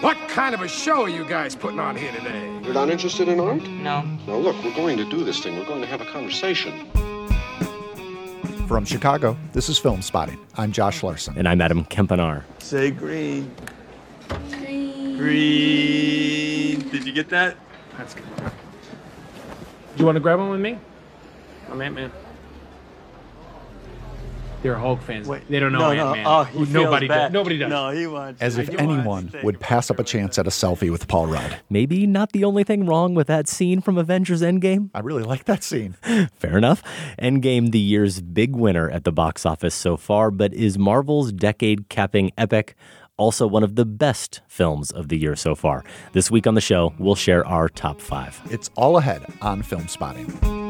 What kind of a show are you guys putting on here today? You're not interested in art? No. Now, look, we're going to do this thing. We're going to have a conversation. From Chicago, this is Film Spotting. I'm Josh Larsen. And I'm Adam Kempenaar. Say green. green. Green. Did you get that? That's good. Do you want to grab one with me? I'm Ant Man. They're Hulk fans. Wait, they don't know no, Ant no. Man. Oh, nobody does. Nobody does. No, he wants. As if I do want anyone would pass up a chance at a selfie with Paul Rudd. Maybe not the only thing wrong with that scene from Avengers Endgame. I really like that scene. Fair enough. Endgame, the year's big winner at the box office so far, but is Marvel's decade capping epic also one of the best films of the year so far? This week on the show, we'll share our top five. It's all ahead on Film Spotting.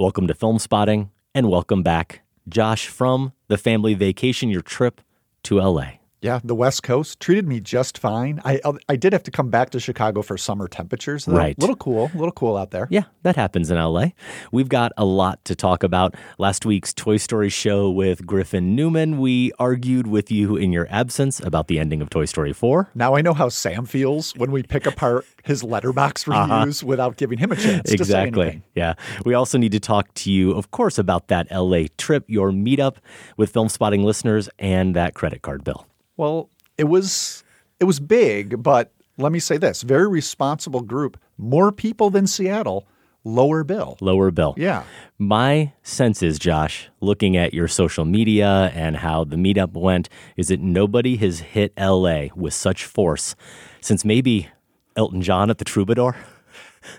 Welcome to Film Spotting and welcome back, Josh, from the family vacation, your trip to LA. Yeah, the West Coast treated me just fine. I uh, I did have to come back to Chicago for summer temperatures. Though. Right. little cool, a little cool out there. Yeah, that happens in LA. We've got a lot to talk about. Last week's Toy Story show with Griffin Newman, we argued with you in your absence about the ending of Toy Story 4. Now I know how Sam feels when we pick apart his Letterboxd uh-huh. reviews without giving him a chance Exactly. Yeah. We also need to talk to you, of course, about that LA trip, your meetup with film spotting listeners, and that credit card bill. Well, it was it was big, but let me say this: very responsible group. More people than Seattle. Lower bill. Lower bill. Yeah. My sense is, Josh, looking at your social media and how the meetup went, is that nobody has hit LA with such force since maybe Elton John at the Troubadour.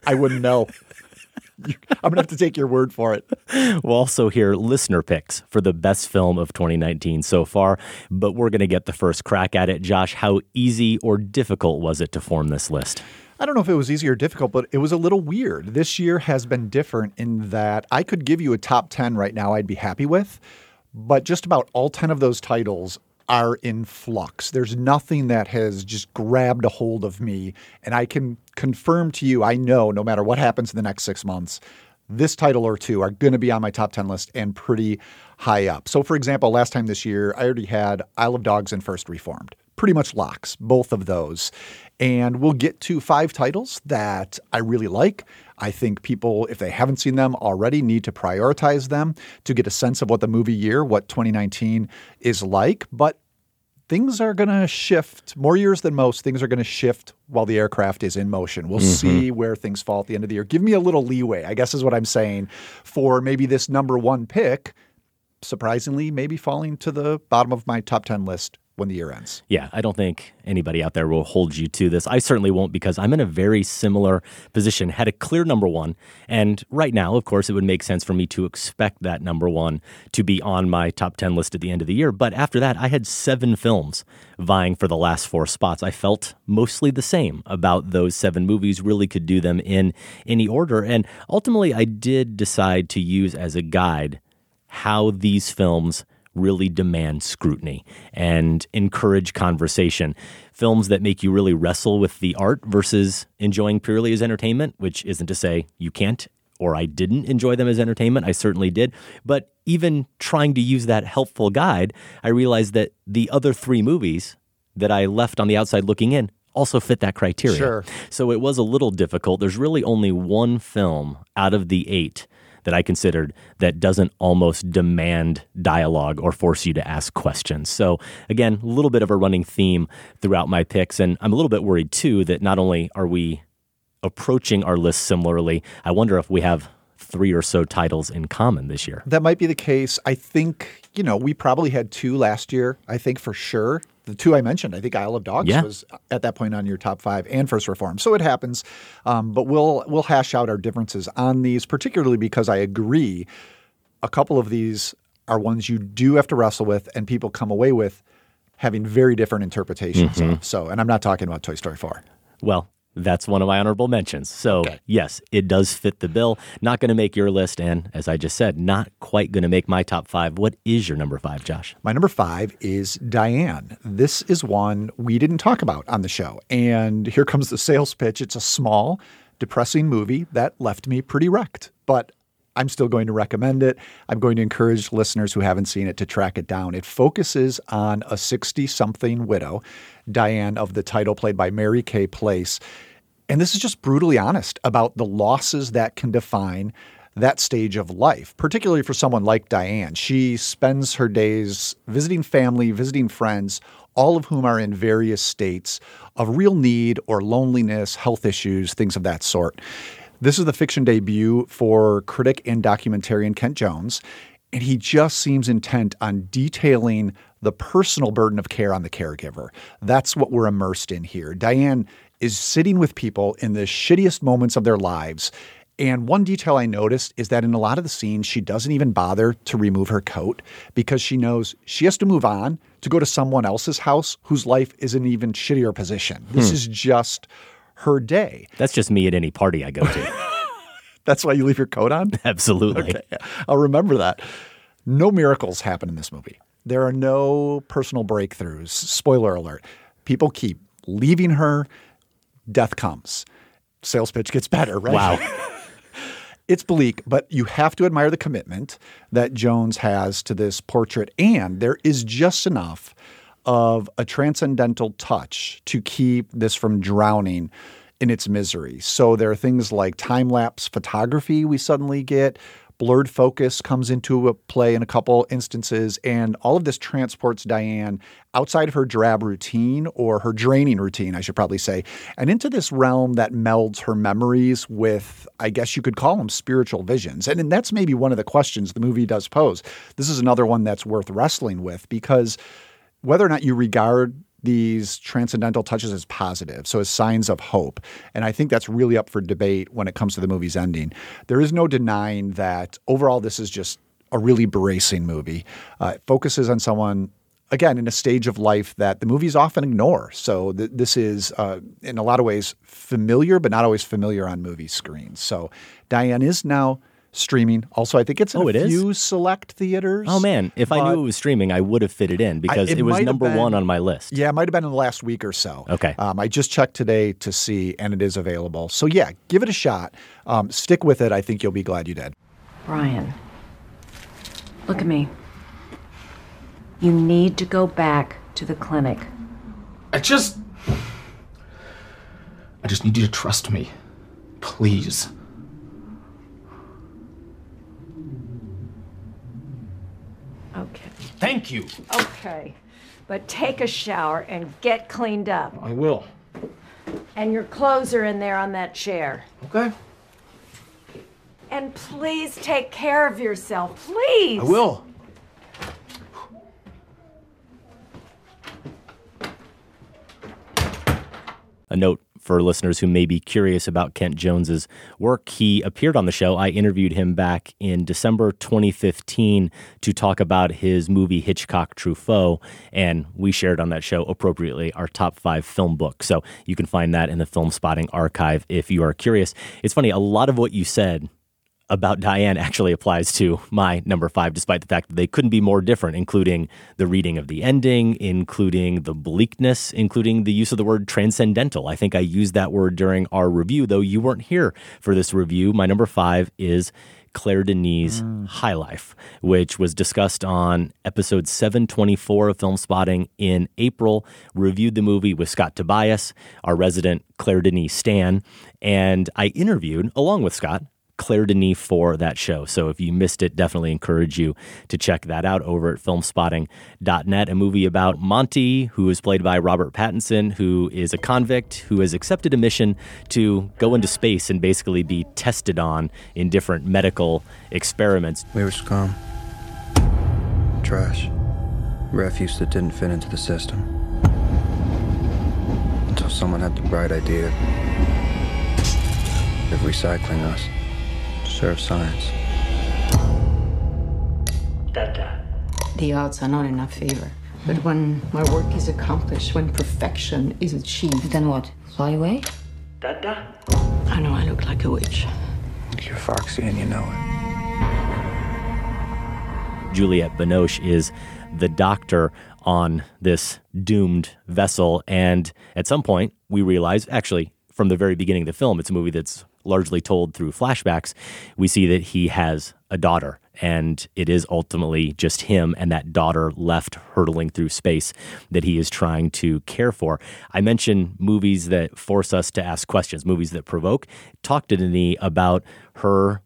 I wouldn't know. I'm gonna have to take your word for it. We'll also hear listener picks for the best film of 2019 so far, but we're going to get the first crack at it. Josh, how easy or difficult was it to form this list? I don't know if it was easy or difficult, but it was a little weird. This year has been different in that I could give you a top 10 right now I'd be happy with, but just about all 10 of those titles are in flux. There's nothing that has just grabbed a hold of me. And I can confirm to you, I know no matter what happens in the next six months, this title or two are going to be on my top 10 list and pretty high up. So, for example, last time this year, I already had Isle of Dogs and First Reformed. Pretty much locks, both of those. And we'll get to five titles that I really like. I think people, if they haven't seen them already, need to prioritize them to get a sense of what the movie year, what 2019 is like. But things are going to shift more years than most. Things are going to shift while the aircraft is in motion. We'll mm-hmm. see where things fall at the end of the year. Give me a little leeway, I guess is what I'm saying, for maybe this number one pick, surprisingly, maybe falling to the bottom of my top 10 list when the year ends. Yeah, I don't think anybody out there will hold you to this. I certainly won't because I'm in a very similar position. Had a clear number one. And right now, of course, it would make sense for me to expect that number one to be on my top 10 list at the end of the year. But after that, I had seven films vying for the last four spots. I felt mostly the same about those seven movies, really could do them in any order. And ultimately, I did decide to use as a guide how these films really demand scrutiny and encourage conversation. Films that make you really wrestle with the art versus enjoying purely as entertainment, which isn't to say you can't or I didn't enjoy them as entertainment. I certainly did. But even trying to use that helpful guide, I realized that the other three movies that I left on the outside looking in also fit that criteria. Sure. So it was a little difficult. There's really only one film out of the eight that I considered that doesn't almost demand dialogue or force you to ask questions. So, again, a little bit of a running theme throughout my picks. And I'm a little bit worried too that not only are we approaching our list similarly, I wonder if we have three or so titles in common this year. That might be the case. I think, you know, we probably had two last year, I think for sure. The two I mentioned, I think Isle of Dogs Yeah. was at that point on your top five and First Reform. So it happens. Um, but we'll we'll hash out our differences on these, particularly because I agree a couple of these are ones you do have to wrestle with and people come away with having very different interpretations Mm-hmm. of. So, and I'm not talking about Toy Story 4. Well, that's one of my honorable mentions. So, Okay. yes, it does fit the bill. Not going to make your list. And as I just said, not quite going to make my top five. What is your number five, Josh? My number five is Diane. This is one we didn't talk about on the show. And here comes the sales pitch. It's a small, depressing movie that left me pretty wrecked, but I'm still going to recommend it. I'm going to encourage listeners who haven't seen it to track it down. It focuses on a 60 something widow, Diane, of the title played by Mary Kay Place. And this is just brutally honest about the losses that can define that stage of life, particularly for someone like Diane. She spends her days visiting family, visiting friends, all of whom are in various states of real need or loneliness, health issues, things of that sort. This is the fiction debut for critic and documentarian Kent Jones, and he just seems intent on detailing the personal burden of care on the caregiver. That's what we're immersed in here. Diane is sitting with people in the shittiest moments of their lives. And one detail I noticed is that in a lot of the scenes, she doesn't even bother to remove her coat because she knows she has to move on to go to someone else's house whose life is in an even shittier position. This hmm. is just her day. That's just me at any party I go to. That's why you leave your coat on? Absolutely. Okay. I'll remember that. No miracles happen in this movie. There are no personal breakthroughs. Spoiler alert. People keep leaving her. Death comes. Sales pitch gets better, right? Wow. It's bleak, but you have to admire the commitment that Jones has to this portrait. And there is just enough of a transcendental touch to keep this from drowning in its misery. So there are things like time lapse photography we suddenly get. Blurred focus comes into play in a couple instances, and all of this transports Diane outside of her drab routine or her draining routine, I should probably say, and into this realm that melds her memories with, I guess you could call them spiritual visions. And, and that's maybe one of the questions the movie does pose. This is another one that's worth wrestling with because whether or not you regard these transcendental touches as positive, so as signs of hope. And I think that's really up for debate when it comes to the movie's ending. There is no denying that overall, this is just a really bracing movie. Uh, it focuses on someone. Again, in a stage of life that the movies often ignore. So, th- this is, uh, in a lot of ways, familiar, but not always familiar on movie screens. So, Diane is now streaming. Also, I think it's in Oh, a it is? few select theaters. Oh man, if I knew it was streaming, I would have fit it in because it it, was might have number one on my list. Yeah, it might have been in the last week or so. Okay. Um, I just checked today to see, and it is available. So yeah, give it a shot. Um, stick with it. I think you'll be glad you did. Brian, look at me. You need to go back to the clinic. I just. I just need you to trust me. Please. Okay. Thank you. Okay. But take a shower and get cleaned up. I will. And your clothes are in there on that chair. Okay. And please take care of yourself. Please. I will. A note for listeners who may be curious about Kent Jones's work. He appeared on the show. I interviewed him back in December 2015 to talk about his movie Hitchcock Truffaut, and we shared on that show appropriately our top five film books. So you can find that in the Film Spotting archive if you are curious. It's funny, a lot of what you said about Diane actually applies to my number five, despite the fact that they couldn't be more different, including the reading of the ending, including the bleakness, including the use of the word transcendental. I think I used that word during our review, though you weren't here for this review. My number five is Claire Denis' mm. High Life, which was discussed on episode 724 of Film Spotting in April. Reviewed the movie with Scott Tobias, our resident Claire Denis Stan, and I interviewed, along with Scott, Claire Denis for that show. So if you missed it, definitely encourage you to check that out over at filmspotting.net. A movie about Monty, who is played by Robert Pattinson, who is a convict who has accepted a mission to go into space and basically be tested on in different medical experiments. We were scum. Trash. Refuse that didn't fit into the system. Until someone had the bright idea of recycling us to serve science. The odds are not in our favor. But when my work is accomplished, when perfection is achieved, Then what? Fly away? I know I look like a witch. You're foxy and you know it. Juliette Binoche is the doctor on this doomed vessel. And at some point, we realize, actually, from the very beginning of the film, it's a movie that's largely told through flashbacks. We see that he has a daughter, and it is ultimately just him and that daughter left hurtling through space that he is trying to care for. I mentioned movies that force us to ask questions, movies that provoke. Talk to Denis about her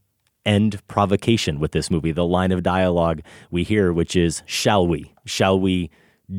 end provocation with this movie. The line of dialogue we hear, which is, Shall we? Shall we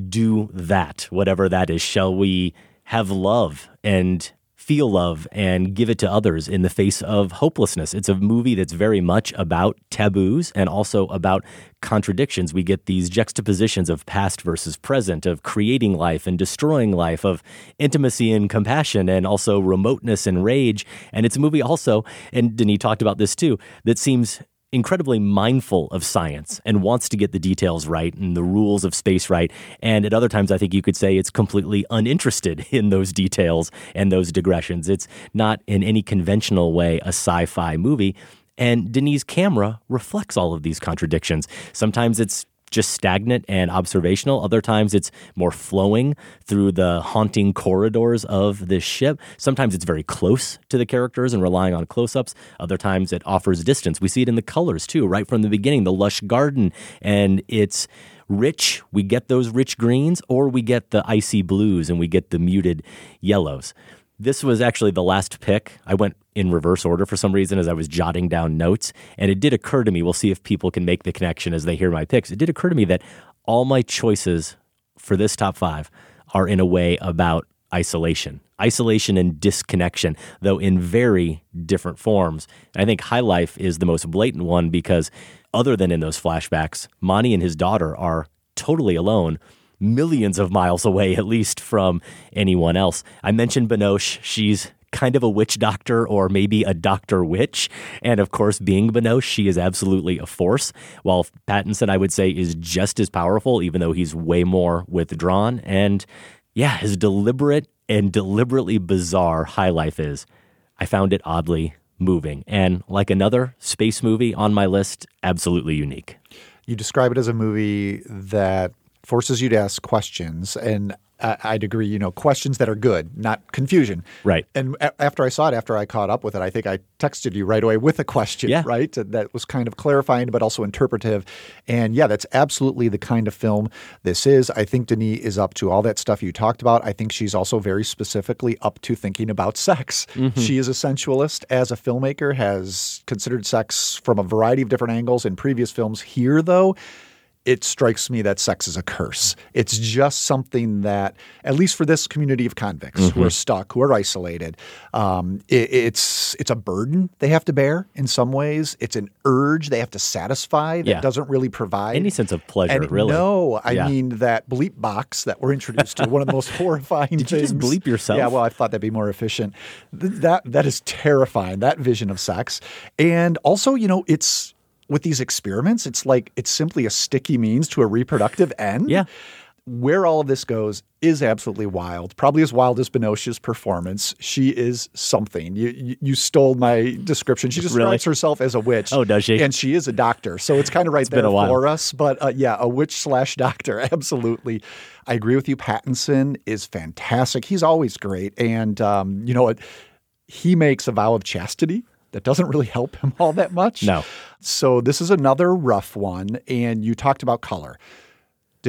do that? Whatever that is. Shall we have love and feel love and give it to others in the face of hopelessness? It's a movie that's very much about taboos and also about contradictions. We get these juxtapositions of past versus present, of creating life and destroying life, of intimacy and compassion, and also remoteness and rage. And it's a movie also, and Denis talked about this too, that seems incredibly mindful of science and wants to get the details right and the rules of space right. And at other times, I think you could say it's completely uninterested in those details and those digressions. It's not in any conventional way a sci fi movie. And Denis' camera reflects all of these contradictions. Sometimes it's just stagnant and observational. Other times it's more flowing through the haunting corridors of this ship. Sometimes it's very close to the characters and relying on close ups. Other times it offers distance. We see it in the colors too, right from the beginning, the lush garden. And it's rich. We get those rich greens, or we get the icy blues and we get the muted yellows. This was actually the last pick. I went in reverse order for some reason as I was jotting down notes. And it did occur to me, we'll see if people can make the connection as they hear my picks. It did occur to me that all my choices for this top five are in a way about isolation, isolation and disconnection, though in very different forms. And I think High Life is the most blatant one because, other than in those flashbacks, Monty and his daughter are totally alone millions of miles away, at least from anyone else. I mentioned Binoche. She's kind of a witch doctor or maybe a doctor witch. And of course, being Binoche, she is absolutely a force. While Pattinson, I would say, is just as powerful, even though he's way more withdrawn. And yeah, his deliberate and deliberately bizarre high life is. I found it oddly moving. And like another space movie on my list, absolutely unique. You describe it as a movie that forces you to ask questions. And I- I'd agree, you know, questions that are good, not confusion. Right. And a- after I saw it, after I caught up with it, I think I texted you right away with a question, Yeah. right? That was kind of clarifying, but also interpretive. And yeah, that's absolutely the kind of film this is. I think Denis is up to all that stuff you talked about. I think she's also very specifically up to thinking about sex. Mm-hmm. She is a sensualist as a filmmaker, has considered sex from a variety of different angles in previous films. Here, though, it strikes me that sex is a curse. It's just something that, at least for this community of convicts who are stuck, who are isolated, um, it, it's it's a burden they have to bear in some ways. It's an urge they have to satisfy that Yeah. doesn't really provide Any sense of pleasure, any- really. No, I Yeah. mean that bleep box that we're introduced to, one of the most horrifying Did you things. just bleep yourself? Yeah, well, I thought that'd be more efficient. Th- That that is terrifying. That vision of sex, and also, you know, it's with these experiments, it's like it's simply a sticky means to a reproductive end. Yeah. Where all of this goes is absolutely wild. Probably as wild as Binoche's performance. She is something. You you, stole my description. She describes Really? herself as a witch. Oh, does she? And she is a doctor. So it's kind of right been there for us. But uh, yeah, a witch slash doctor. Absolutely. I agree with you. Pattinson is fantastic. He's always great. And um, you know what? He makes a vow of chastity that doesn't really help him all that much. No. So this is another rough one. And you talked about color.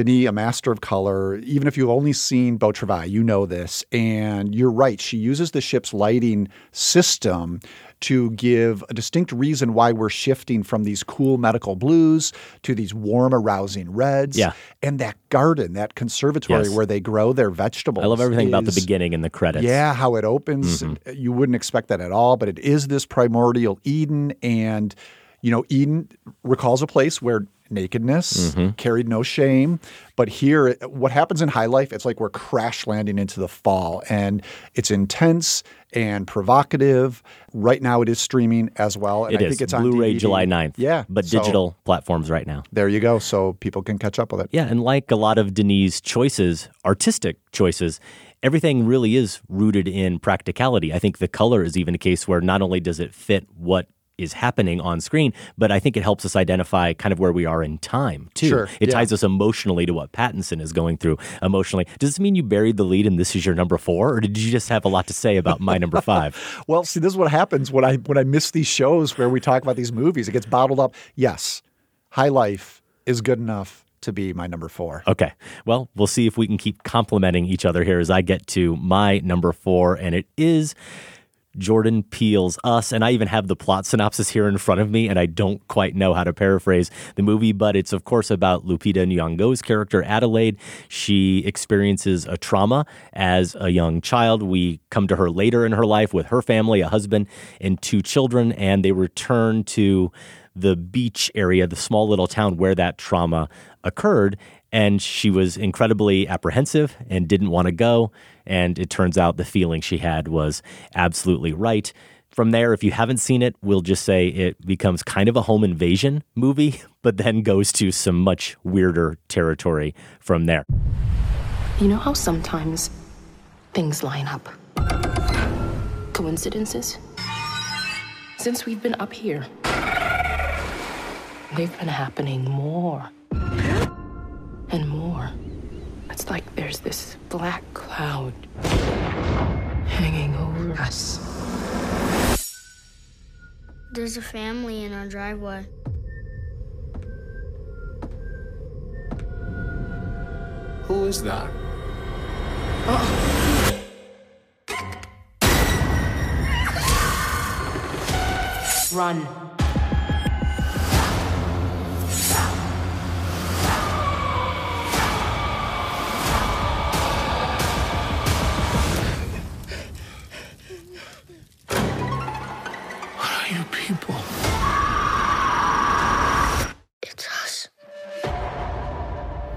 Denis, a master of color, even if you've only seen Beau Travail, you know this. And you're right. She uses the ship's lighting system to give a distinct reason why we're shifting from these cool medical blues to these warm, arousing reds. Yeah. And that garden, that conservatory Yes. where they grow their vegetables. I love everything about the beginning and the credits. Yeah, how it opens. Mm-hmm. You wouldn't expect that at all, but it is this primordial Eden. And, you know, Eden recalls a place where nakedness Mm-hmm. carried no shame. But here, what happens in high life, it's like we're crash landing into the fall. And it's intense and provocative. Right now, it is streaming as well. And It I is think it's Blu-ray July 9th. Yeah. But so digital platforms right now. There you go. So people can catch up with it. Yeah, and like a lot of Denis' choices, artistic choices, everything really is rooted in practicality. I think the color is even a case where not only does it fit what is happening on screen, but I think it helps us identify kind of where we are in time too. Sure, it yeah. ties us emotionally to what Pattinson is going through emotionally. Does this mean you buried the lead and this is your number four, or did you just have a lot to say about my number five? Well, see, this is what happens when I when I miss these shows where we talk about these movies. It gets bottled up. Yes, High Life is good enough to be my number four. Okay. Well, we'll see if we can keep complimenting each other here as I get to my number four, and it is Jordan Peele's Us. And I even have the plot synopsis here in front of me, and I don't quite know how to paraphrase the movie, but it's, of course, about Lupita Nyong'o's character, Adelaide. She experiences a trauma as a young child. We come to her later in her life with her family, a husband, and two children, and they return to the beach area, the small little town where that trauma occurred. And she was incredibly apprehensive and didn't want to go. And it turns out the feeling she had was absolutely right. From there, if you haven't seen it, we'll just say it becomes kind of a home invasion movie, but then goes to some much weirder territory from there. You know how sometimes things line up? Coincidences? Since we've been up here, they've been happening more and more. It's like there's this black cloud hanging over us. There's a family in our driveway. Who is that? Oh. Run.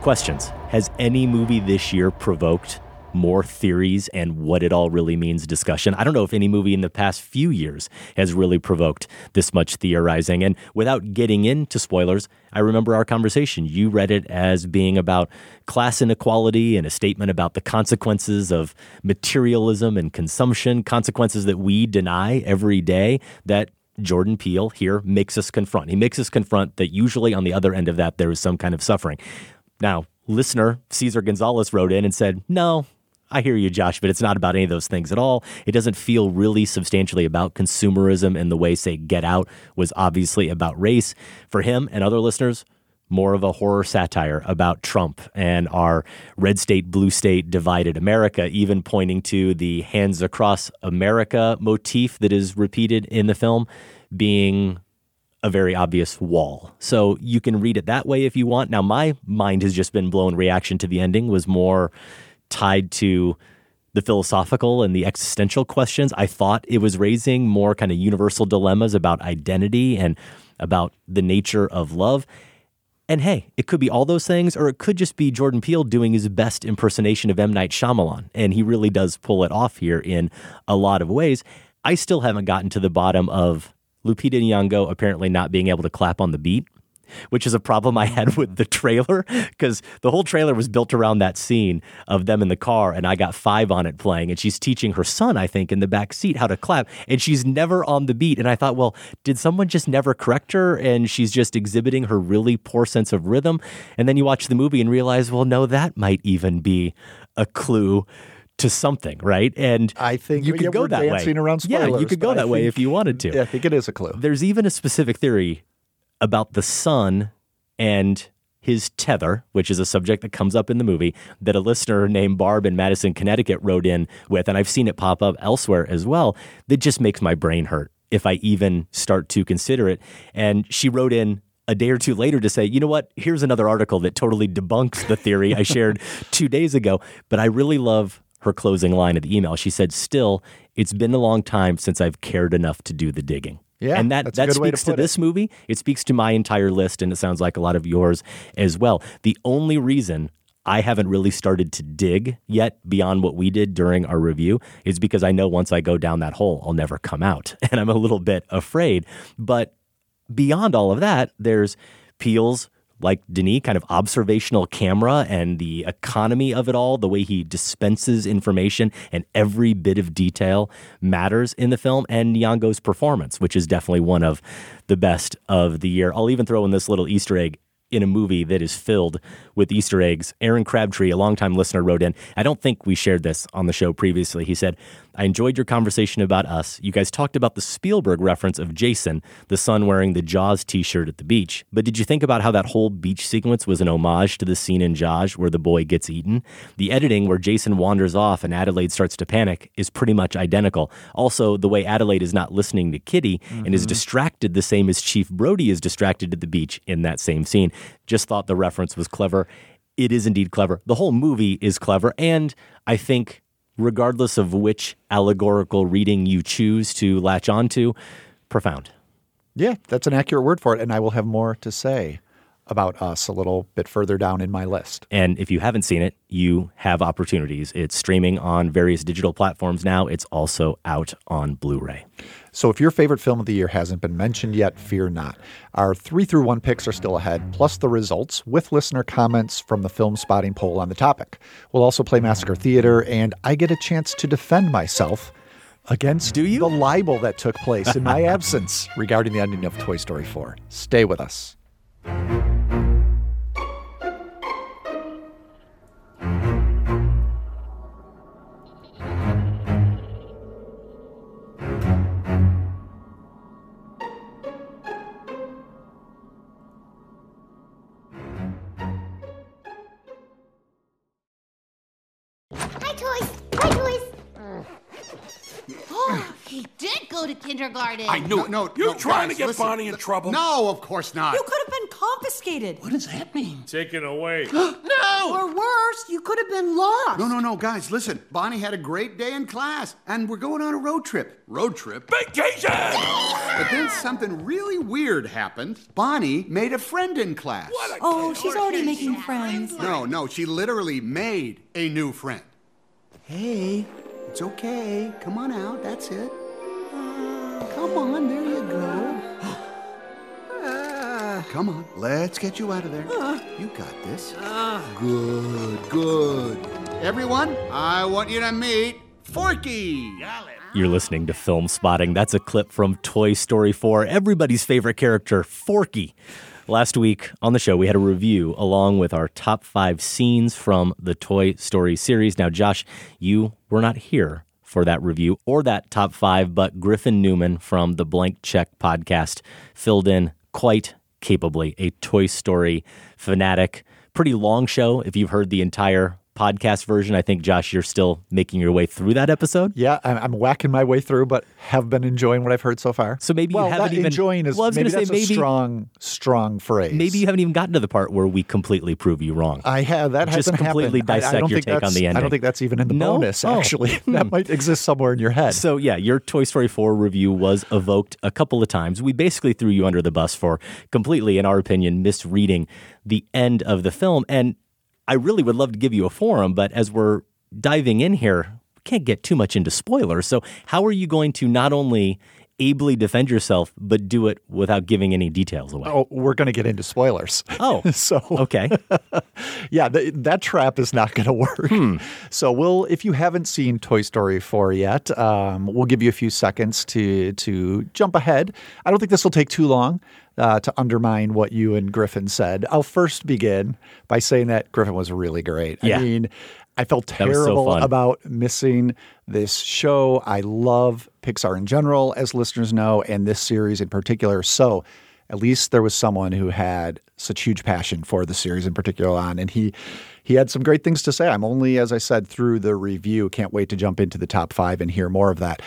Questions Has any movie this year provoked more theories and what it all really means discussion? I don't know if any movie in the past few years has really provoked this much theorizing. And without getting into spoilers, I remember our conversation. You read it as being about class inequality and a statement about the consequences of materialism and consumption, consequences that we deny every day that Jordan Peele here makes us confront. He makes us confront that usually on the other end of that, there is some kind of suffering. Now, listener Cesar Gonzalez wrote in and said, No, I hear you, Josh, but it's not about any of those things at all. It doesn't feel really substantially about consumerism in the way, say, Get Out was obviously about race. For him and other listeners, more of a horror satire about Trump and our red state, blue state, divided America, even pointing to the hands across America motif that is repeated in the film being a very obvious wall. So you can read it that way if you want. Now, my mind has just been blown. Reaction to the ending was more tied to the philosophical and the existential questions. I thought it was raising more kind of universal dilemmas about identity and about the nature of love. And hey, it could be all those things, or it could just be Jordan Peele doing his best impersonation of M. Night Shyamalan. And he really does pull it off here in a lot of ways. I still haven't gotten to the bottom of Lupita Nyong'o apparently not being able to clap on the beat, which is a problem I had with the trailer because the whole trailer was built around that scene of them in the car, and I got five on it playing, and she's teaching her son, I think, in the back seat how to clap, and she's never on the beat. And I thought, well, did someone just never correct her, and she's just exhibiting her really poor sense of rhythm? And then you watch the movie and realize, well, no, that might even be a clue to something, right? And I think you could yeah, go that dancing way. around yeah, you could go I that way think- if you wanted to. Yeah, I think it is a clue. There's even a specific theory about the son and his tether, which is a subject that comes up in the movie that a listener named Barb in Madison, Connecticut wrote in with, and I've seen it pop up elsewhere as well, that just makes my brain hurt if I even start to consider it. And she wrote in a day or two later to say, you know what, here's another article that totally debunks the theory I shared two days ago. But I really love her closing line of the email. She said, Still, it's been a long time since I've cared enough to do the digging. Yeah, and that, that way to speaks to, this movie. It speaks to my entire list, and it sounds like a lot of yours as well. The only reason I haven't really started to dig yet beyond what we did during our review is because I know once I go down that hole, I'll never come out. And I'm a little bit afraid. But beyond all of that, there's Peele's like Denis, kind of observational camera and the economy of it all, the way he dispenses information and every bit of detail matters in the film, and Nyong'o's performance, which is definitely one of the best of the year. I'll even throw in this little Easter egg in a movie that is filled with Easter eggs. Aaron Crabtree, a longtime listener, wrote in. I don't think we shared this on the show previously. He said, I enjoyed your conversation about us. You guys talked about the Spielberg reference of Jason, the son wearing the Jaws t shirt at the beach. But did you think about how that whole beach sequence was an homage to the scene in Jaws where the boy gets eaten? The editing where Jason wanders off and Adelaide starts to panic is pretty much identical. Also, the way Adelaide is not listening to Kitty and is Mhm. distracted the same as Chief Brody is distracted at the beach in that same scene. Just thought the reference was clever. It is indeed clever. The whole movie is clever. And I think, regardless of which allegorical reading you choose to latch onto, profound. Yeah, that's an accurate word for it. And I will have more to say about us a little bit further down in my list. And if you haven't seen it, you have opportunities. It's streaming on various digital platforms now. It's also out on Blu ray. So if your favorite film of the year hasn't been mentioned yet, fear not. Our three through one picks are still ahead, plus the results with listener comments from the film spotting poll on the topic. We'll also play Massacre Theater, and I get a chance to defend myself against Do you? the libel that took place in my absence regarding the ending of Toy Story 4. Stay with us. Kindergarten. I knew it. No, You're no, trying guys, to get listen. Bonnie in trouble. No, of course not. You could have been confiscated. What does that mean? Taken away. no! Or worse, you could have been lost. No, no, no, guys, listen. Bonnie had a great day in class, and we're going on a road trip. Road trip? Vacation! But then something really weird happened. Bonnie made a friend in class. What Oh, she's already making friends. No, no, she literally made a new friend. Hey, it's okay. Come on out. That's it. Come on, there you go. Ah, come on, let's get you out of there. You got this. Good, good. Everyone, I want you to meet Forky. You're listening to Film Spotting. That's a clip from Toy Story 4, everybody's favorite character, Forky. Last week on the show, we had a review along with our top five scenes from the Toy Story series. Now, Josh, you were not here for that review or that top five, but Griffin Newman from the Blank Check podcast filled in quite capably, a Toy Story fanatic. Pretty long show if you've heard the entire podcast version. I think, Josh, you're still making your way through that episode. Yeah, I'm, I'm whacking my way through, but have been enjoying what I've heard so far. So maybe well, you haven't even enjoying is Well, I was maybe gonna that's say maybe a strong, strong phrase. Maybe you haven't even gotten to the part where we completely prove you wrong. I have that Just completely happened. I- I dissect don't your think take on the ending. I don't think that's even in the No? bonus. Oh. Actually, that might exist somewhere in your head. So yeah, your Toy Story 4 review was evoked a couple of times. We basically threw you under the bus for completely, in our opinion, misreading the end of the film. And I really would love to give you a forum, but as we're diving in here, we can't get too much into spoilers. So how are you going to not only ably defend yourself, but do it without giving any details away? Oh, we're going to get into spoilers. Oh, so okay. yeah, th- that trap is not going to work. Hmm. So we'll, if you haven't seen Toy Story 4 yet, um, we'll give you a few seconds to to jump ahead. I don't think this will take too long uh, to undermine what you and Griffin said. I'll first begin by saying that Griffin was really great. Yeah. I mean, I felt was so terrible about missing this show. I love Pixar in general, as listeners know, and this series in particular. So At least there was someone who had such huge passion for the series in particular on, and he he had some great things to say. I'm only, as I said, through the review. Can't wait to jump into the top five and hear more of that.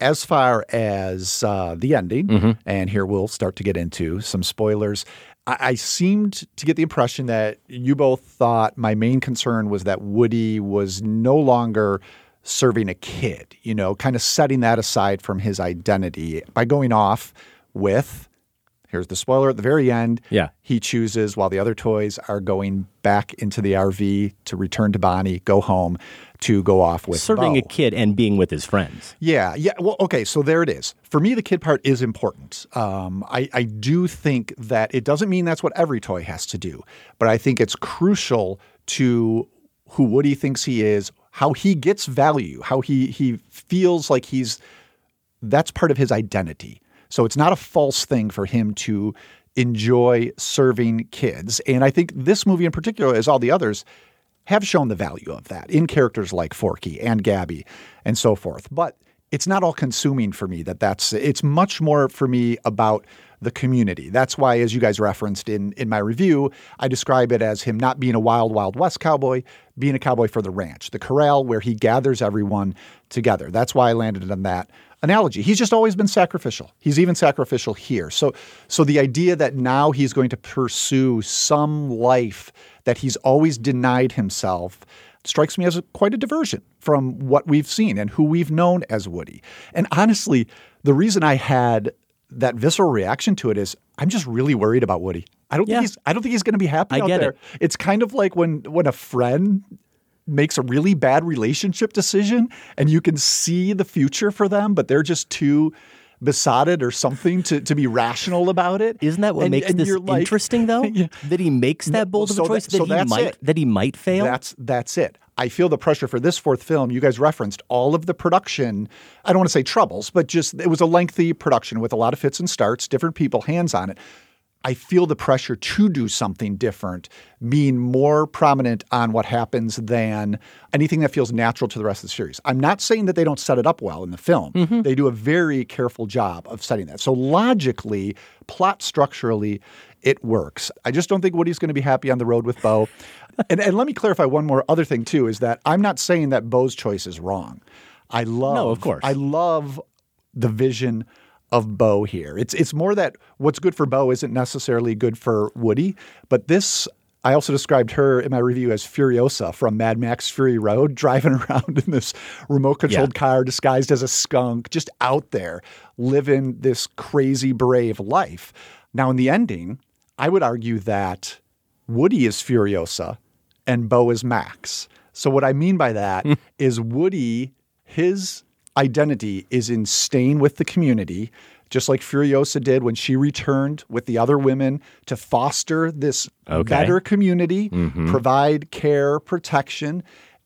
As far as uh, the ending, Mm-hmm. and here we'll start to get into some spoilers. I, I seemed to get the impression that you both thought my main concern was that Woody was no longer serving a kid, you know, kind of setting that aside from his identity by going off with here's the spoiler at the very end. Yeah. He chooses while the other toys are going back into the RV to return to Bonnie, go home, to go off with Serving Bo. a kid and being with his friends. Yeah, yeah. Well, okay, so there it is. For me, the kid part is important. Um, I, I do think that it doesn't mean that's what every toy has to do, but I think it's crucial to who Woody thinks he is, how he gets value, how he he feels like he's that's part of his identity. So it's not a false thing for him to enjoy serving kids. And I think this movie in particular, as all the others, have shown the value of that in characters like Forky and Gabby and so forth. But it's not all consuming for me that that's it's much more for me about the community. That's why as you guys referenced in in my review, I describe it as him not being a wild wild west cowboy, being a cowboy for the ranch, the corral where he gathers everyone together. That's why I landed on that analogy. He's just always been sacrificial. He's even sacrificial here. So so the idea that now he's going to pursue some life that he's always denied himself strikes me as a, quite a diversion from what we've seen and who we've known as Woody. And honestly, the reason I had that visceral reaction to it is I'm just really worried about Woody. I don't Yeah. think he's I don't think he's going to be happy I out there. it. It's kind of like when when a friend makes a really bad relationship decision and you can see the future for them, but they're just too besotted or something to, to be rational about it. Isn't that what And- makes and this like- interesting, though? That he makes that bold of a choice. that- so that he might it. that he might fail. That's that's it. I feel the pressure for this fourth film. You guys referenced all of the production. I don't want to say troubles, but just it was a lengthy production with a lot of fits and starts, different people, hands on it. I feel the pressure to do something different being more prominent on what happens than anything that feels natural to the rest of the series. I'm not saying that they don't set it up well in the film. Mm-hmm. They do a very careful job of setting that. So logically, plot structurally, it works. I just don't think Woody's going to be happy on the road with Bo. and, and let me clarify one more other thing too is that I'm not saying that Bo's choice is wrong. I love of course. I love the vision of Bo here. It's it's more that what's good for Bo isn't necessarily good for Woody, but this I also described her in my review as Furiosa from Mad Max Fury Road, driving around in this remote controlled car disguised as a skunk, just out there living this crazy brave life. Now in the ending, I would argue that Woody is Furiosa and Bo is Max. So what I mean by that hmm. is Woody, his identity is in staying with the community, just like Furiosa did when she returned with the other women to foster this Okay. better community, Mhm. provide care, protection.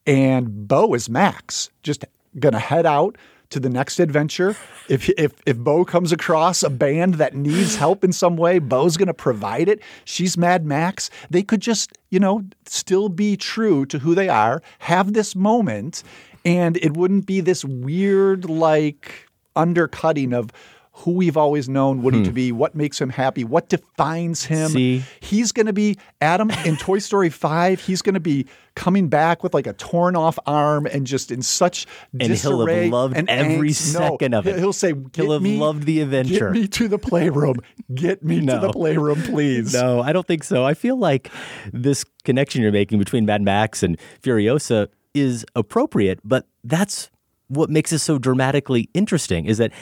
And Bo is Max, just gonna head out to the next adventure. If if if Bo comes across a band that needs help in some way, Bo's gonna provide it. She's Mad Max. They could just, you know, still be true to who they are, have this moment, and it wouldn't be this weird like undercutting of who we've always known Woody Hmm. to be, what makes him happy, what defines him. See? He's going to be Adam in Toy Story 5. He's going to be coming back with like a torn off arm and just in such And he'll have loved and every angst. No, second of it. He'll say, He'll have me- loved the adventure." Get me to the playroom. Get me to the playroom, please." No, I don't think so. I feel like this connection you're making between Mad Max and Furiosa is appropriate, but that's what makes it so dramatically interesting is that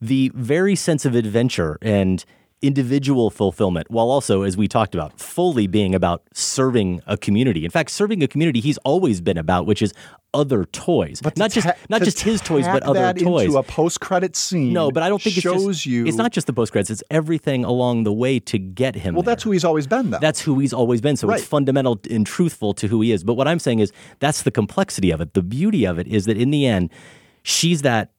the very sense of adventure and individual fulfillment, while also, as we talked about, fully being about serving a community. In fact, serving a community he's always been about, which is other toys. But not just not to just his toys, but other that toys. Into a post-credit scene. no, but I don't think it's shows just, you. It's not just the post credits; it's everything along the way to get him. Well, that's who he's always been, though. That's who he's always been. So Right. it's fundamental and truthful to who he is. But what I'm saying is that's the complexity of it. The beauty of it is that in the end, she's that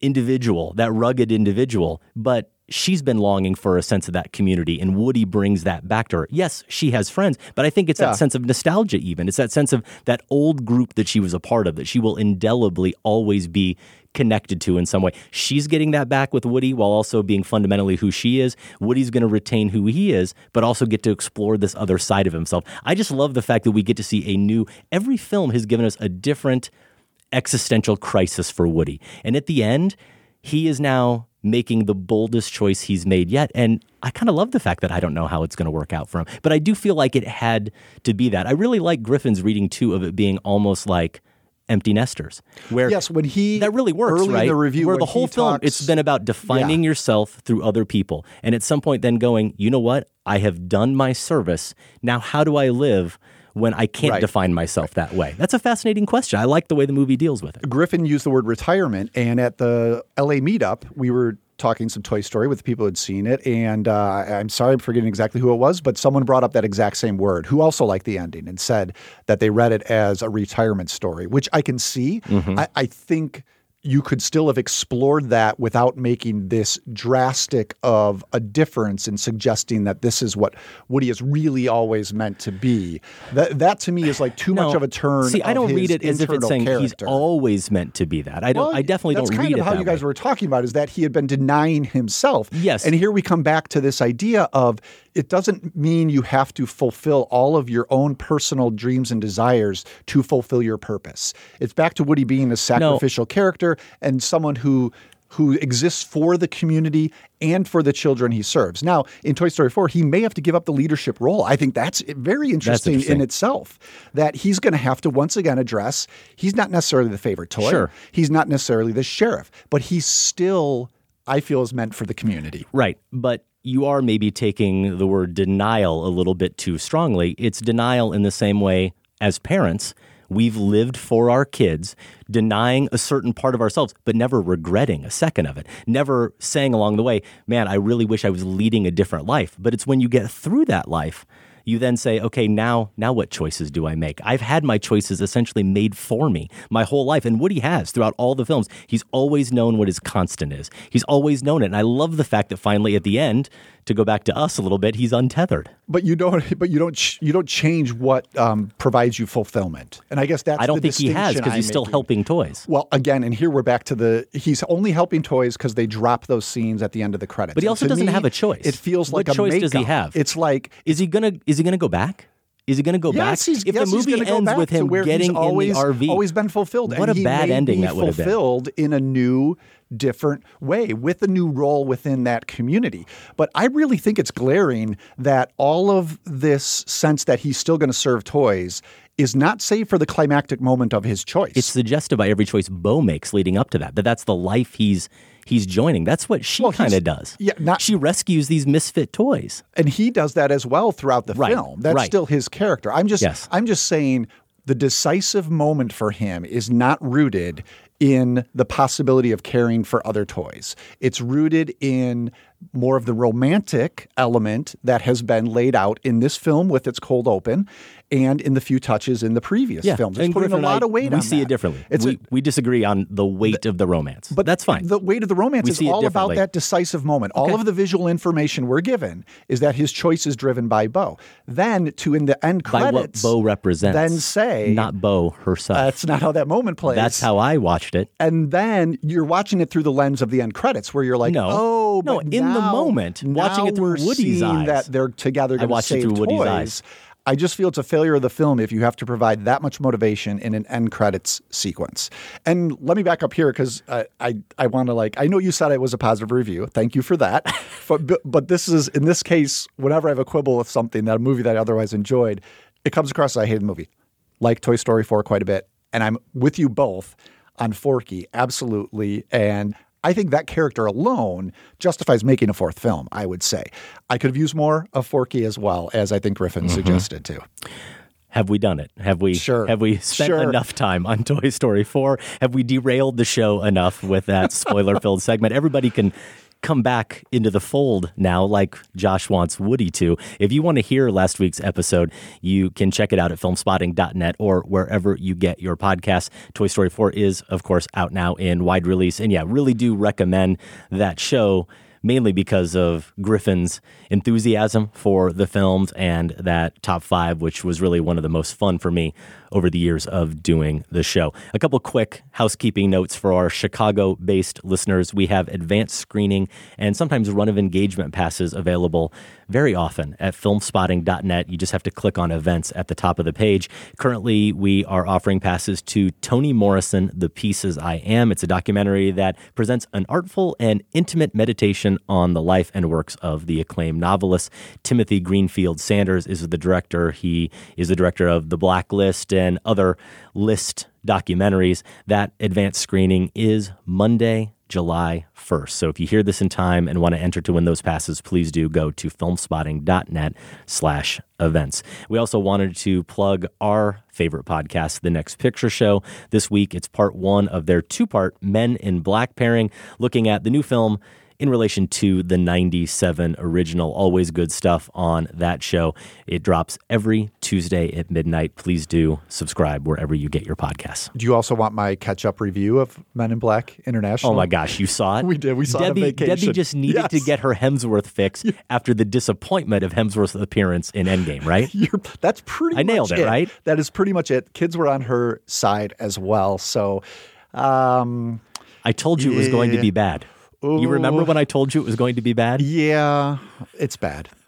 individual, that rugged individual, but she's been longing for a sense of that community and Woody brings that back to her. Yes, she has friends, but I think it's Yeah. that sense of nostalgia even. It's that sense of that old group that she was a part of that she will indelibly always be connected to in some way. She's getting that back with Woody while also being fundamentally who she is. Woody's going to retain who he is, but also get to explore this other side of himself. I just love the fact that we get to see a new, every film has given us a different existential crisis for Woody. And at the end, he is now making the boldest choice he's made yet. And I kind of love the fact that I don't know how it's going to work out for him. But I do feel like it had to be that. I really like Griffin's reading too of it being almost like empty nesters where yes when he that really works early in right the review where the whole film talks- it's been about defining yourself through other people and at some point then going you know what i have done my service now how do i live when i can't Right. define myself that way that's a fascinating question i like the way the movie deals with it Griffin used the word retirement, and at the LA meetup, we were talking some Toy Story with the people who had seen it, and uh, I'm sorry I'm forgetting exactly who it was, but someone brought up that exact same word, who also liked the ending and said that they read it as a retirement story, which I can see. Mhm. I, I think you could still have explored that without making this drastic of a difference in suggesting that this is what Woody is really always meant to be. That that to me is like too much of a turn. See, I don't read it as if it's saying he's always meant to be that. I don't. Well, I definitely don't read it. That's kind of how you guys way. were talking about is that he had been denying himself. Yes. And here we come back to this idea of it doesn't mean you have to fulfill all of your own personal dreams and desires to fulfill your purpose. It's back to Woody being a sacrificial character and someone who who exists for the community and for the children he serves. Now, in Toy Story 4, he may have to give up the leadership role. I think that's very interesting, interesting. in itself that he's going to have to once again address he's not necessarily the favorite toy. Sure. He's not necessarily the sheriff, but he's still, I feel, is meant for the community. Right. But you are maybe taking the word denial a little bit too strongly. It's denial in the same way as parents. We've lived for our kids, denying a certain part of ourselves, but never regretting a second of it. Never saying along the way, man, I really wish I was leading a different life. But it's when you get through that life, you then say, okay, now, now what choices do I make? I've had my choices essentially made for me my whole life. And Woody has throughout all the films. He's always known what his constant is. He's always known it. And I love the fact that finally at the end, to go back to us a little bit, he's untethered. But you don't. But you don't. ch- You don't change what um, provides you fulfillment. And I guess that's. I don't think he has because he's I'm still making. helping toys. Well, again, and here we're back to the he's only helping toys because they drop those scenes at the end of the credits. But he also doesn't me, have a choice. It feels what like a choice does he have? It's like is he gonna is he gonna go back? Is he going to go yes, back? If yes, the he's movie ends back with him where getting he's always, in the RV, always been fulfilled. What and a bad ending that would have been. fulfilled in a new, different way with a new role within that community. But I really think it's glaring that all of this sense that he's still going to serve toys is not saved for the climactic moment of his choice. It's suggested by every choice Bo makes leading up to that. That that's the life he's he's joining. That's what she kind of does. Yeah, not, she rescues these misfit toys, and he does that as well throughout the Right, film. That's right. still his character. I'm just, Yes. I'm just saying the decisive moment for him is not rooted in the possibility of caring for other toys. It's rooted in more of the romantic element that has been laid out in this film with its cold open and in the few touches in the previous yeah. films. It's and putting a lot I, of weight we see that. it differently. It's a- we, we disagree on the weight of the romance, but that's fine. The weight of the romance We is all about that decisive moment. All of the visual information we're given is that his choice is driven by Bo. Then to in the end credits, by what Bo represents, then say not Bo herself. that's not how that moment plays. That's how I watched it. And then you're watching it through the lens of the end credits, where you're like, No. oh, No, in the moment, watching it through Woody's eyes. that they're together. I watched it save through Woody's toys. eyes. I just feel it's a failure of the film if you have to provide that much motivation in an end credits sequence. And let me back up here because I I, I want to like I know you said it was a positive review. Thank you for that. but but- this is in this case, whenever I have a quibble with something that a movie that I otherwise enjoyed, it comes across as I hated the movie. Like Toy Story 4 quite a bit. And I'm with you both on Forky, absolutely. And I think that character alone justifies making a fourth film, I would say. I could have used more of Forky as well, as I think Griffin Mm-hmm. suggested too. Have we done it? Have we Sure. have we spent Sure. enough time on Toy Story 4? Have we derailed the show enough with that spoiler-filled segment? Everybody can come back into the fold now like Josh wants Woody to. If you want to hear last week's episode, you can check it out at filmspotting.net or wherever you get your podcasts. Toy Story 4 is of course out now in wide release and yeah, really do recommend that show mainly because of Griffin's enthusiasm for the films and that top five, which was really one of the most fun for me over the years of doing the show. A couple quick housekeeping notes for our Chicago based listeners. We have advanced screening and sometimes run of engagement passes available very often at filmspotting.net. You just have to click on events at the top of the page. Currently, we are offering passes to Toni Morrison, The Pieces I Am. It's a documentary that presents an artful and intimate meditation on the life and works of the acclaimed novelist. Timothy Greenfield Sanders is the director. He is the director of The Blacklist and other list documentaries. That advanced screening is Monday, July 1st. So if you hear this in time and want to enter to win those passes, please do go to filmspotting.net slash events. We also wanted to plug our favorite podcast, The Next Picture Show. This week, it's part one of their two-part Men in Black pairing, looking at the new film in relation to the 97 original. Always good stuff on that show. It drops every Tuesday at midnight. Please do subscribe wherever you get your podcasts. Do you also want my catch up review of Men in Black International? Oh my gosh, you saw it? we did. We saw Debbie, it. Debbie just needed Yes. to get her Hemsworth fix after the disappointment of Hemsworth's appearance in Endgame, right? You're, that's pretty I nailed much it, right? That is pretty much it. Kids were on her side as well. So, um, I told you it was going to be bad. You remember when I told you it was going to be bad? yeah, it's bad.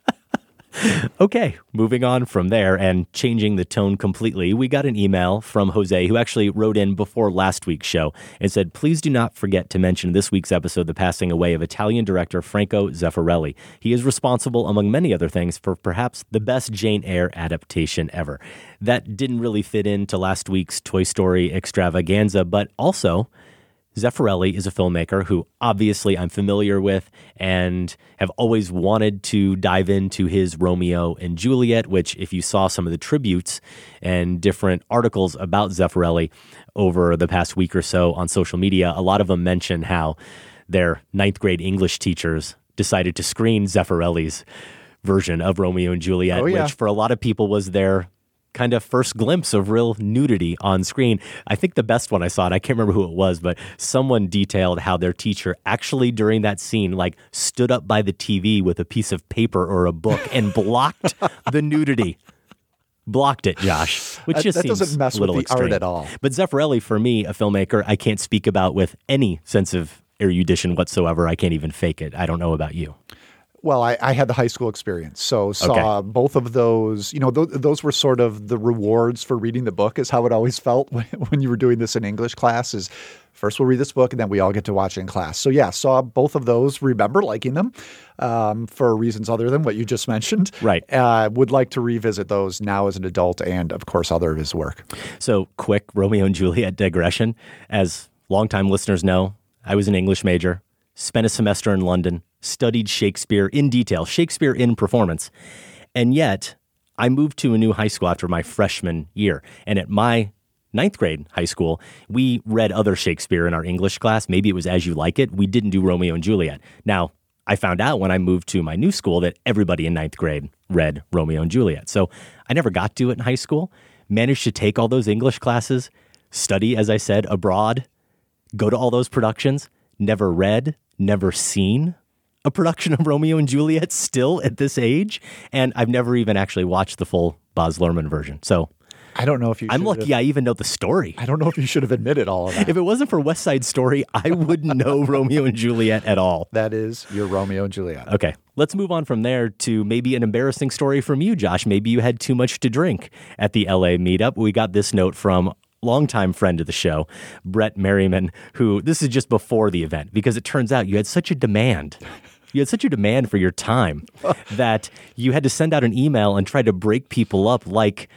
Okay, moving on from there and changing the tone completely, we got an email from Jose who actually wrote in before last week's show and said, Please do not forget to mention this week's episode the passing away of Italian director Franco Zeffirelli. He is responsible, among many other things, for perhaps the best Jane Eyre adaptation ever. That didn't really fit into last week's Toy Story extravaganza, but also. Zeffirelli is a filmmaker who obviously I'm familiar with and have always wanted to dive into his Romeo and Juliet, which, if you saw some of the tributes and different articles about Zeffirelli over the past week or so on social media, a lot of them mention how their ninth grade English teachers decided to screen Zeffirelli's version of Romeo and Juliet, Oh, yeah. which for a lot of people was their kind of first glimpse of real nudity on screen. I think the best one I saw, and I can't remember who it was, but someone detailed how their teacher actually during that scene like stood up by the TV with a piece of paper or a book and blocked the nudity. Blocked it, Josh, which That- just that doesn't mess with the art at all. But Zeffirelli, for me, a filmmaker, I can't speak about with any sense of erudition whatsoever. I can't even fake it. I don't know about you. Well, I, I had the high school experience, so saw both of those. You know, th- those were sort of the rewards for reading the book. Is how it always felt when, when you were doing this in English class. Is first we'll read this book, and then we all get to watch it in class. So yeah, saw both of those. Remember liking them um, for reasons other than what you just mentioned. Right. Uh, would like to revisit those now as an adult, and of course other of his work. So, quick Romeo and Juliet digression. As longtime listeners know, I was an English major, spent a semester in London, studied Shakespeare in detail, Shakespeare in performance. And yet, I moved to a new high school after my freshman year. And at my ninth grade high school, we read other Shakespeare in our English class. Maybe it was As You Like It. We didn't do Romeo and Juliet. Now, I found out when I moved to my new school that everybody in ninth grade read Romeo and Juliet. So I never got to it in high school. Managed to take all those English classes, study, as I said, abroad, go to all those productions, never read, never seen a production of Romeo and Juliet still at this age. And I've never even actually watched the full Baz Luhrmann version. So I don't know if you. I'm lucky have- I even know the story. I don't know if you should have admitted all of that. If it wasn't for West Side Story, I wouldn't know Romeo and Juliet at all. that is your Romeo and Juliet. Okay, let's move on from there to maybe an embarrassing story from you, Josh. Maybe you had too much to drink at the LA meetup. We got this note from longtime friend of the show, Brett Merriman, who this is just before the event because it turns out you had such a demand. You had such a demand for your time that you had to send out an email and try to break people up like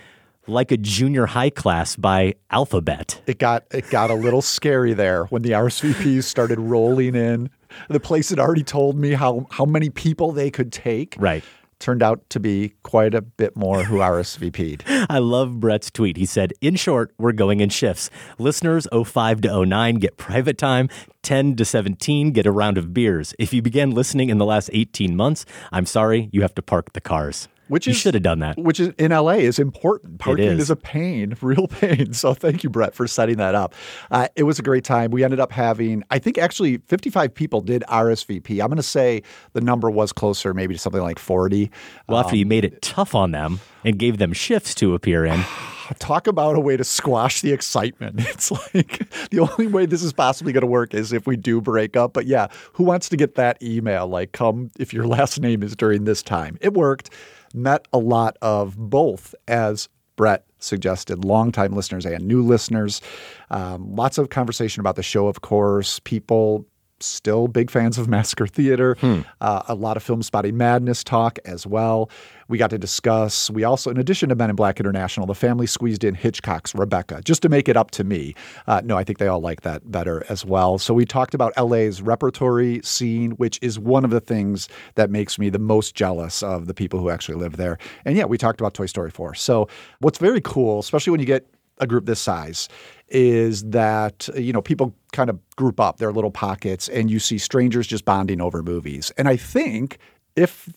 like a junior high class by alphabet. it got it got a little scary there when the RSVPs started rolling in. The place had already told me how how many people they could take. Right. Turned out to be quite a bit more who RSVP'd. I love Brett's tweet. He said, In short, we're going in shifts. Listeners 05 to 09 get private time, 10 to 17 get a round of beers. If you began listening in the last 18 months, I'm sorry, you have to park the cars. Which you should have done that. which is in LA is important. Parking is. is. a pain, real pain. So thank you, Brett, for setting that up. Uh, it was a great time. We ended up having, I think, actually 55 people did RSVP. I'm going to say the number was closer, maybe to something like 40. Well, after you made it tough on them and gave them shifts to appear in, Talk about a way to squash the excitement. It's like the only way this is possibly going to work is if we do break up. But yeah, who wants to get that email? Like, come if your last name is during this time. It worked. Met a lot of both, as Brett suggested, longtime listeners and new listeners. Um, lots of conversation about the show, of course. People still big fans of Massacre Theater. Uh, a lot of film spotting madness talk as well. We got to discuss. We also, in addition to Men in Black International, the family squeezed in Hitchcock's Rebecca just to make it up to me. Uh, no, I think they all like that better as well. So we talked about LA's repertory scene, which is one of the things that makes me the most jealous of the people who actually live there. And yeah, we talked about Toy Story 4. So what's very cool, especially when you get a group this size is that uh, you know people kind of group up their little pockets and you see strangers just bonding over movies and i think if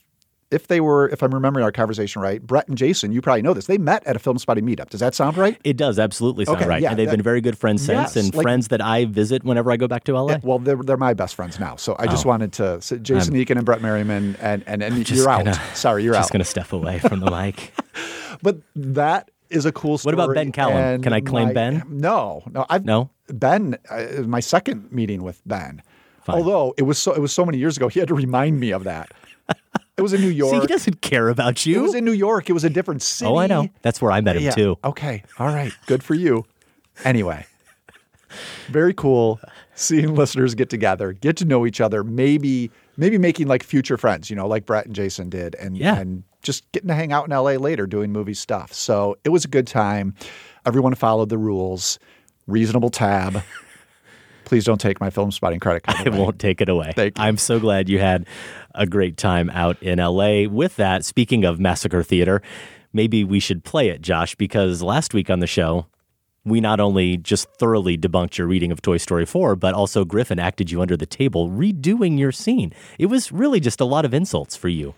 if they were if i'm remembering our conversation right brett and jason you probably know this they met at a film spotting meetup does that sound right it does absolutely sound Okay, right. yeah, and they've that- been very good friends since Yes, and like- friends that I visit whenever I go back to LA. Yeah, well they're, they're my best friends now so i just Oh. wanted to so jason I'm- eakin and brett merriman and and, and Just you're out gonna- sorry you're just out going to step away from the mic. but that is a cool story What about Ben Callum? Can I claim my- Ben? no no i've No? ben uh, my second meeting with ben although it was so it was so many years ago he had to remind me of that it was in new york See, he doesn't care about you. It was in New York. It was a different city. Oh, I know. That's where I met him Yeah. too. Okay. All right. Good for you. Anyway, very cool seeing listeners get together, get to know each other, maybe maybe making like future friends, you know, like Brett and Jason did and Yeah. and just getting to hang out in LA later doing movie stuff. So, it was a good time. Everyone followed the rules. Reasonable tab. Please don't take my film spotting credit card. I won't take it away. I'm so glad you had a great time out in LA. With that, speaking of Massacre Theater, maybe we should play it, Josh, because last week on the show, we not only just thoroughly debunked your reading of Toy Story 4, but also Griffin acted you under the table, redoing your scene. It was really just a lot of insults for you.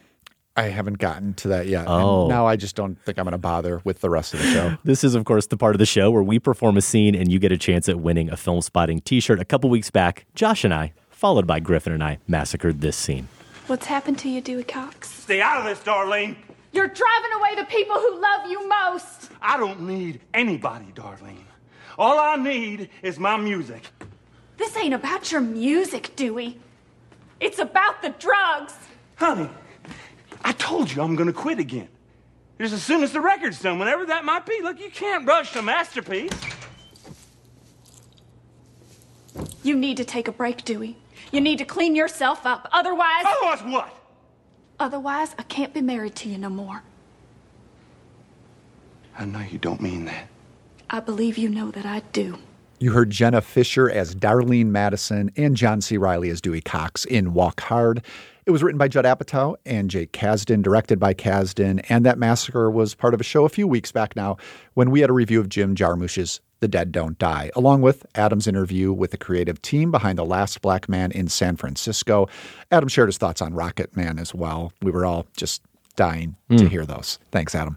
I haven't gotten to that yet. Oh. And now I just don't think I'm going to bother with the rest of the show. This is, of course, the part of the show where we perform a scene and you get a chance at winning a film spotting t shirt. A couple weeks back, Josh and I, followed by Griffin and I, massacred this scene. What's happened to you, Dewey Cox? Stay out of this, Darlene. You're driving away the people who love you most. I don't need anybody, Darlene. All I need is my music. This ain't about your music, Dewey. It's about the drugs. Honey, I told you I'm gonna quit again. Just as soon as the record's done, whenever that might be. Look, you can't rush a masterpiece. You need to take a break, Dewey. You need to clean yourself up. Otherwise. Otherwise, what? Otherwise, I can't be married to you no more. I know you don't mean that. I believe you know that I do. You heard Jenna Fischer as Darlene Madison and John C. Reilly as Dewey Cox in Walk Hard. It was written by Judd Apatow and Jake Kasdan, directed by Kasdan, and that massacre was part of a show a few weeks back now when we had a review of Jim Jarmusch's The Dead Don't Die, along with Adam's interview with the creative team behind The Last Black Man in San Francisco. Adam shared his thoughts on Rocket Man as well. We were all just dying to Mm. hear those. Thanks, Adam.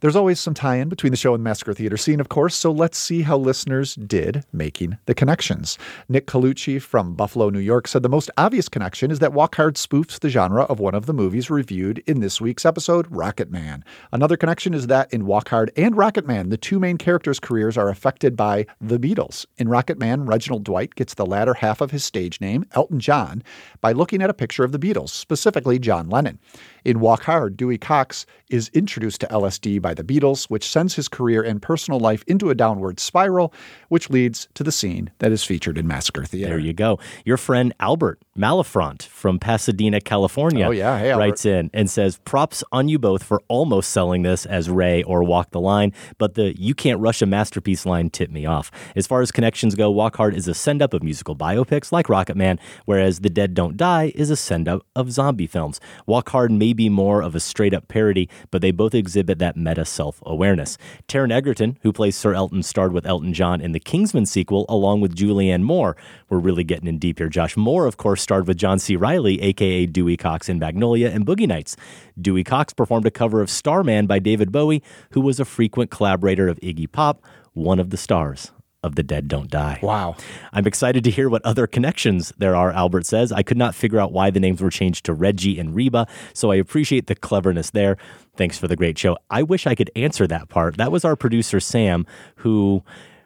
There's always some tie in between the show and the Massacre Theater scene, of course, so let's see how listeners did making the connections. Nick Colucci from Buffalo, New York said the most obvious connection is that Walk Hard spoofs the genre of one of the movies reviewed in this week's episode, Rocket Man. Another connection is that in Walk Hard and Rocket Man, the two main characters' careers are affected by the Beatles. In Rocket Man, Reginald Dwight gets the latter half of his stage name, Elton John, by looking at a picture of the Beatles, specifically John Lennon. In Walk Hard, Dewey Cox is introduced to LSD by the Beatles, which sends his career and personal life into a downward spiral, which leads to the scene that is featured in Massacre Theater. There you go. Your friend Albert Malafront from Pasadena, California, Oh, yeah. Hey, writes in and says, Props on you both for almost selling this as Ray or Walk the Line, but the you can't rush a masterpiece line tipped me off. As far as connections go, Walk Hard is a send up of musical biopics like Rocket Man, whereas The Dead Don't Die is a send up of zombie films. Walk Hard may be more of a straight up parody, but they both exhibit that meta self awareness. Taron Egerton, who plays Sir Elton, starred with Elton John in the Kingsman sequel along with Julianne Moore. We're really getting in deep here, Josh. Moore, of course, starred with John C. Reilly, aka Dewey Cox in Magnolia and Boogie Nights. Dewey Cox performed a cover of Starman by David Bowie, who was a frequent collaborator of Iggy Pop, one of the stars of The Dead Don't Die. Wow. I'm excited to hear what other connections there are, Albert says. I could not figure out why the names were changed to Reggie and Reba, so I appreciate the cleverness there. Thanks for the great show. I wish I could answer that part. That was our producer, Sam, who,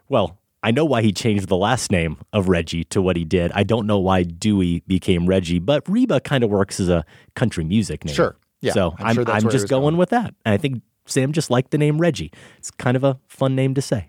well, I know why he changed the last name of Reggie to what he did. I don't know why Dewey became Reggie, but Reba kind of works as a country music name. Sure. Yeah, so I'm I'm, sure I'm just going, going. with that. And I think Sam just liked the name Reggie. It's kind of a fun name to say.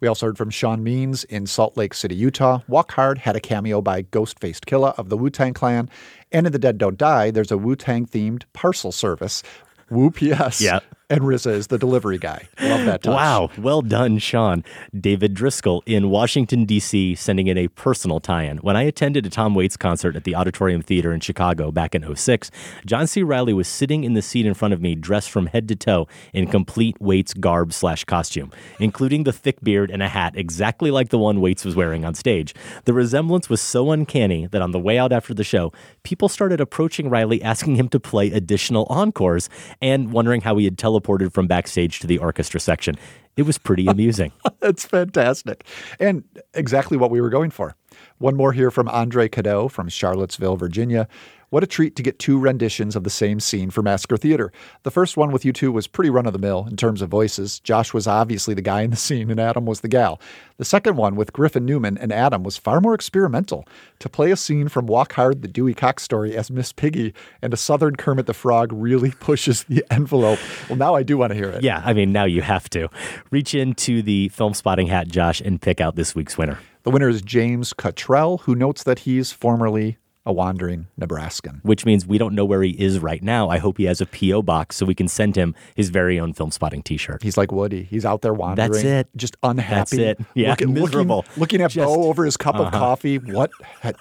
We also heard from Sean Means in Salt Lake City, Utah. Walk Hard had a cameo by Ghostfaced Killah of the Wu Tang Clan. And in The Dead Don't Die, there's a Wu Tang themed parcel service. Wu PS. Yeah. And RZA is the delivery guy. Love that touch. Wow, well done, Sean. David Driscoll in Washington, D.C., sending in a personal tie in. When I attended a Tom Waits concert at the Auditorium Theater in Chicago back in 06, John C. Reilly was sitting in the seat in front of me, dressed from head to toe in complete Waits garb slash costume, including the thick beard and a hat exactly like the one Waits was wearing on stage. The resemblance was so uncanny that on the way out after the show, people started approaching Reilly asking him to play additional encores and wondering how he had teleported from backstage to the orchestra section. It was pretty amusing. That's fantastic. And exactly what we were going for. One more here from Andre Cadeau from Charlottesville, Virginia. What a treat to get two renditions of the same scene for Massacre Theater. The first one with you two was pretty run of the mill in terms of voices. Josh was obviously the guy in the scene, and Adam was the gal. The second one with Griffin Newman and Adam was far more experimental. To play a scene from Walk Hard, the Dewey Cox story as Miss Piggy and a Southern Kermit the Frog really pushes the envelope. Well, now I do want to hear it. Yeah, I mean, now you have to. Reach into the film spotting hat, Josh, and pick out this week's winner. The winner is James Cottrell, who notes that he's formerly a wandering Nebraskan. Which means we don't know where he is right now. I hope he has a P.O. box so we can send him his very own film spotting t shirt. He's like Woody. He's out there wandering. That's it. Just unhappy. That's it. Yeah, looking, miserable. Looking, looking at Just- Bo over his cup of Uh-huh. coffee. What?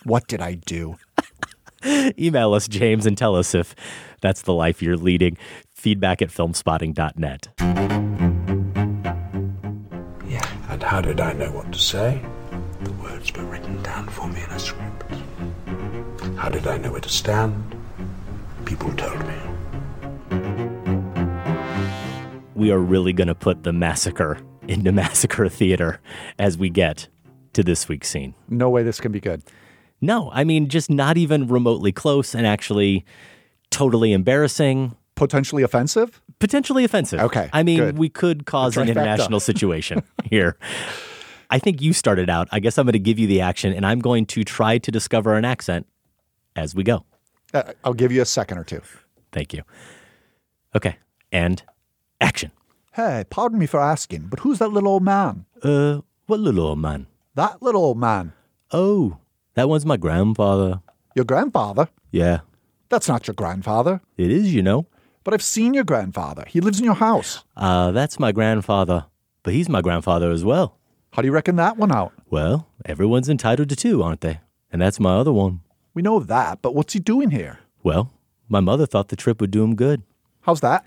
What did I do? Email us, James, and tell us if that's the life you're leading. Feedback at filmspotting.net. Yeah. And how did I know what to say? The words were written down for me in a script. How did I know where to stand? People told me. We are really going to put the massacre into Massacre Theater as we get to this week's scene. No way this can be good. No, I mean, just not even remotely close and actually totally embarrassing. Potentially offensive? Potentially offensive. Okay, I mean, good. we could cause an international situation here. I think you started out. I guess I'm going to give you the action and I'm going to try to discover an accent as we go. Uh, I'll give you a second or two. Thank you. Okay. And action. Hey, pardon me for asking, but who's that little old man? Uh, what little old man? That little old man. Oh, that one's my grandfather. Your grandfather? Yeah, That's not your grandfather. it is, you know. But I've seen your grandfather. He lives in your house. Uh, that's my grandfather, but he's my grandfather as well. How do you reckon that one out? Well, everyone's entitled to two, aren't they? And that's my other one. We know that, but what's he doing here? Well, my mother thought the trip would do him good. How's that?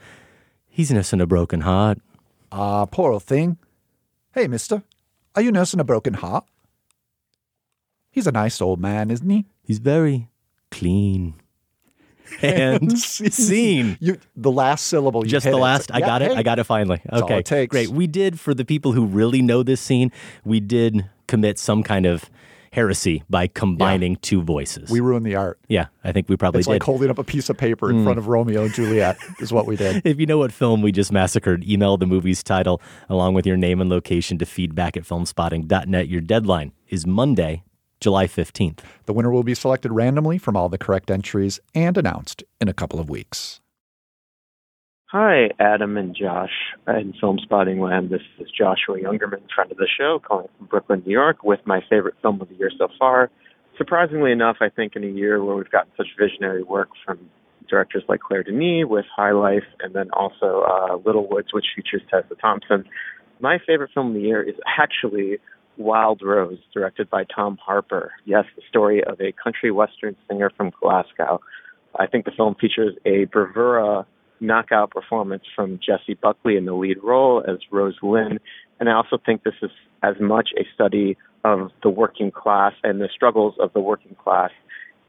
He's nursing a broken heart. Ah, poor old thing. Hey, mister, are you nursing a broken heart? He's a nice old man, isn't he? He's very clean. And scene. You, the last syllable. You Just the it. last. I Yeah, got it. hey. I got it finally. That's okay. it. Great. We did, for the people who really know this scene, we did commit some kind of heresy by combining two voices. We ruined the art. yeah, I think we probably It's did. like holding up a piece of paper in Mm. front of Romeo and Juliet, is what we did. If you know what film we just massacred, email the movie's title along with your name and location to feedback at filmspotting.net. Your deadline is Monday, July 15th. The winner will be selected randomly from all the correct entries and announced in a couple of weeks. Hi, Adam and Josh in Film Spotting Land. This is Joshua Youngerman, friend of the show, calling from Brooklyn, New York, with my favorite film of the year so far. Surprisingly enough, I think in a year where we've gotten such visionary work from directors like Claire Denis with High Life and then also uh, Little Woods, which features Tessa Thompson, my favorite film of the year is actually Wild Rose, directed by Tom Harper. Yes, the story of a country western singer from Glasgow. I think the film features a bravura knockout performance from Jessie Buckley in the lead role as Rose Lynn. And I also think this is as much a study of the working class and the struggles of the working class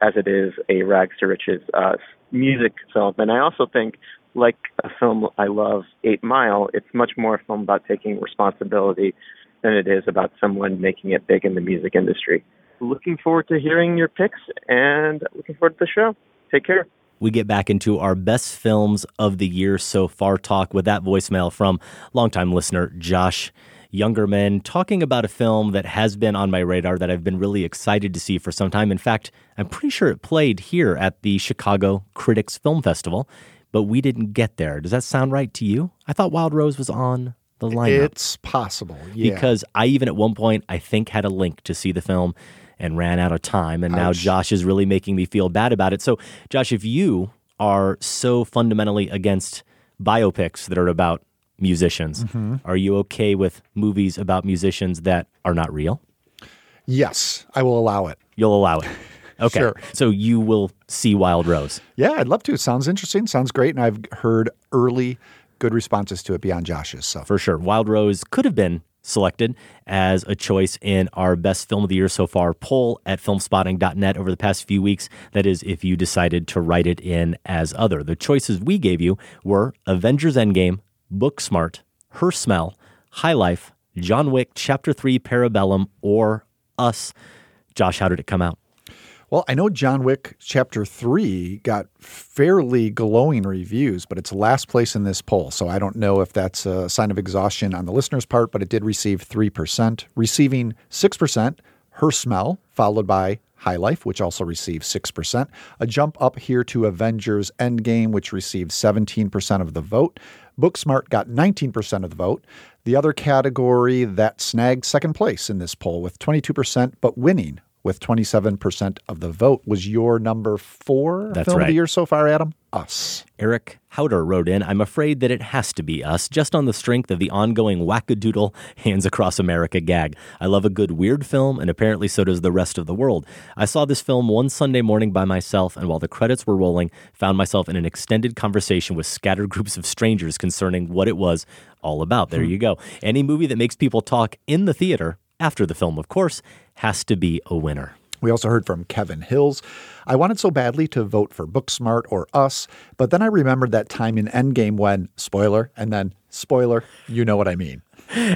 as it is a rags to riches uh, music film. And I also think, like a film I love, Eight Mile, it's much more a film about taking responsibility than it is about someone making it big in the music industry. Looking forward to hearing your picks and looking forward to the show. Take care. We get back into our best films of the year so far talk with that voicemail from longtime listener Josh Youngerman talking about a film that has been on my radar that I've been really excited to see for some time. In fact, I'm pretty sure it played here at the Chicago Critics Film Festival, but we didn't get there. Does that sound right to you? I thought Wild Rose was on the lineup. It's possible, yeah. Because I even at one point I think had a link to see the film and ran out of time and now Josh is really making me feel bad about it. So Josh, if you are so fundamentally against biopics that are about musicians, Mhm. are you okay with movies about musicians that are not real? Yes, I will allow it. You'll allow it. Okay. Sure. So you will see Wild Rose. Yeah, I'd love to. It sounds interesting. Sounds great. And I've heard early good responses to it beyond Josh's. So For sure. Wild Rose could have been selected as a choice in our best film of the year so far poll at filmspotting.net over the past few weeks. That is, if you decided to write it in as other. The choices we gave you were Avengers Endgame, Booksmart, Her Smell, High Life, John Wick, Chapter 3, Parabellum, or Us. Josh, how did it come out? Well, I know John Wick Chapter 3 got fairly glowing reviews, but it's last place in this poll. So I don't know if that's a sign of exhaustion on the listener's part, but it did receive 3%, receiving 6%, Her Smell, followed by High Life, which also received 6%. A jump up here to Avengers Endgame, which received 17% of the vote. Booksmart got 19% of the vote. The other category that snagged second place in this poll with 22%, but winning with 27% of the vote was your number four That's film of the year so far, Adam? Us. Eric Howder wrote in, I'm afraid that it has to be us, just on the strength of the ongoing wackadoodle Hands Across America gag. I love a good weird film, and apparently so does the rest of the world. I saw this film one Sunday morning by myself, and while the credits were rolling, found myself in an extended conversation with scattered groups of strangers concerning what it was all about. There Hmm. you go. Any movie that makes people talk in the theater, after the film, of course, has to be a winner. We also heard from Kevin Hills. I wanted so badly to vote for Booksmart or Us, but then I remembered that time in Endgame when, spoiler, and then spoiler, you know what I mean.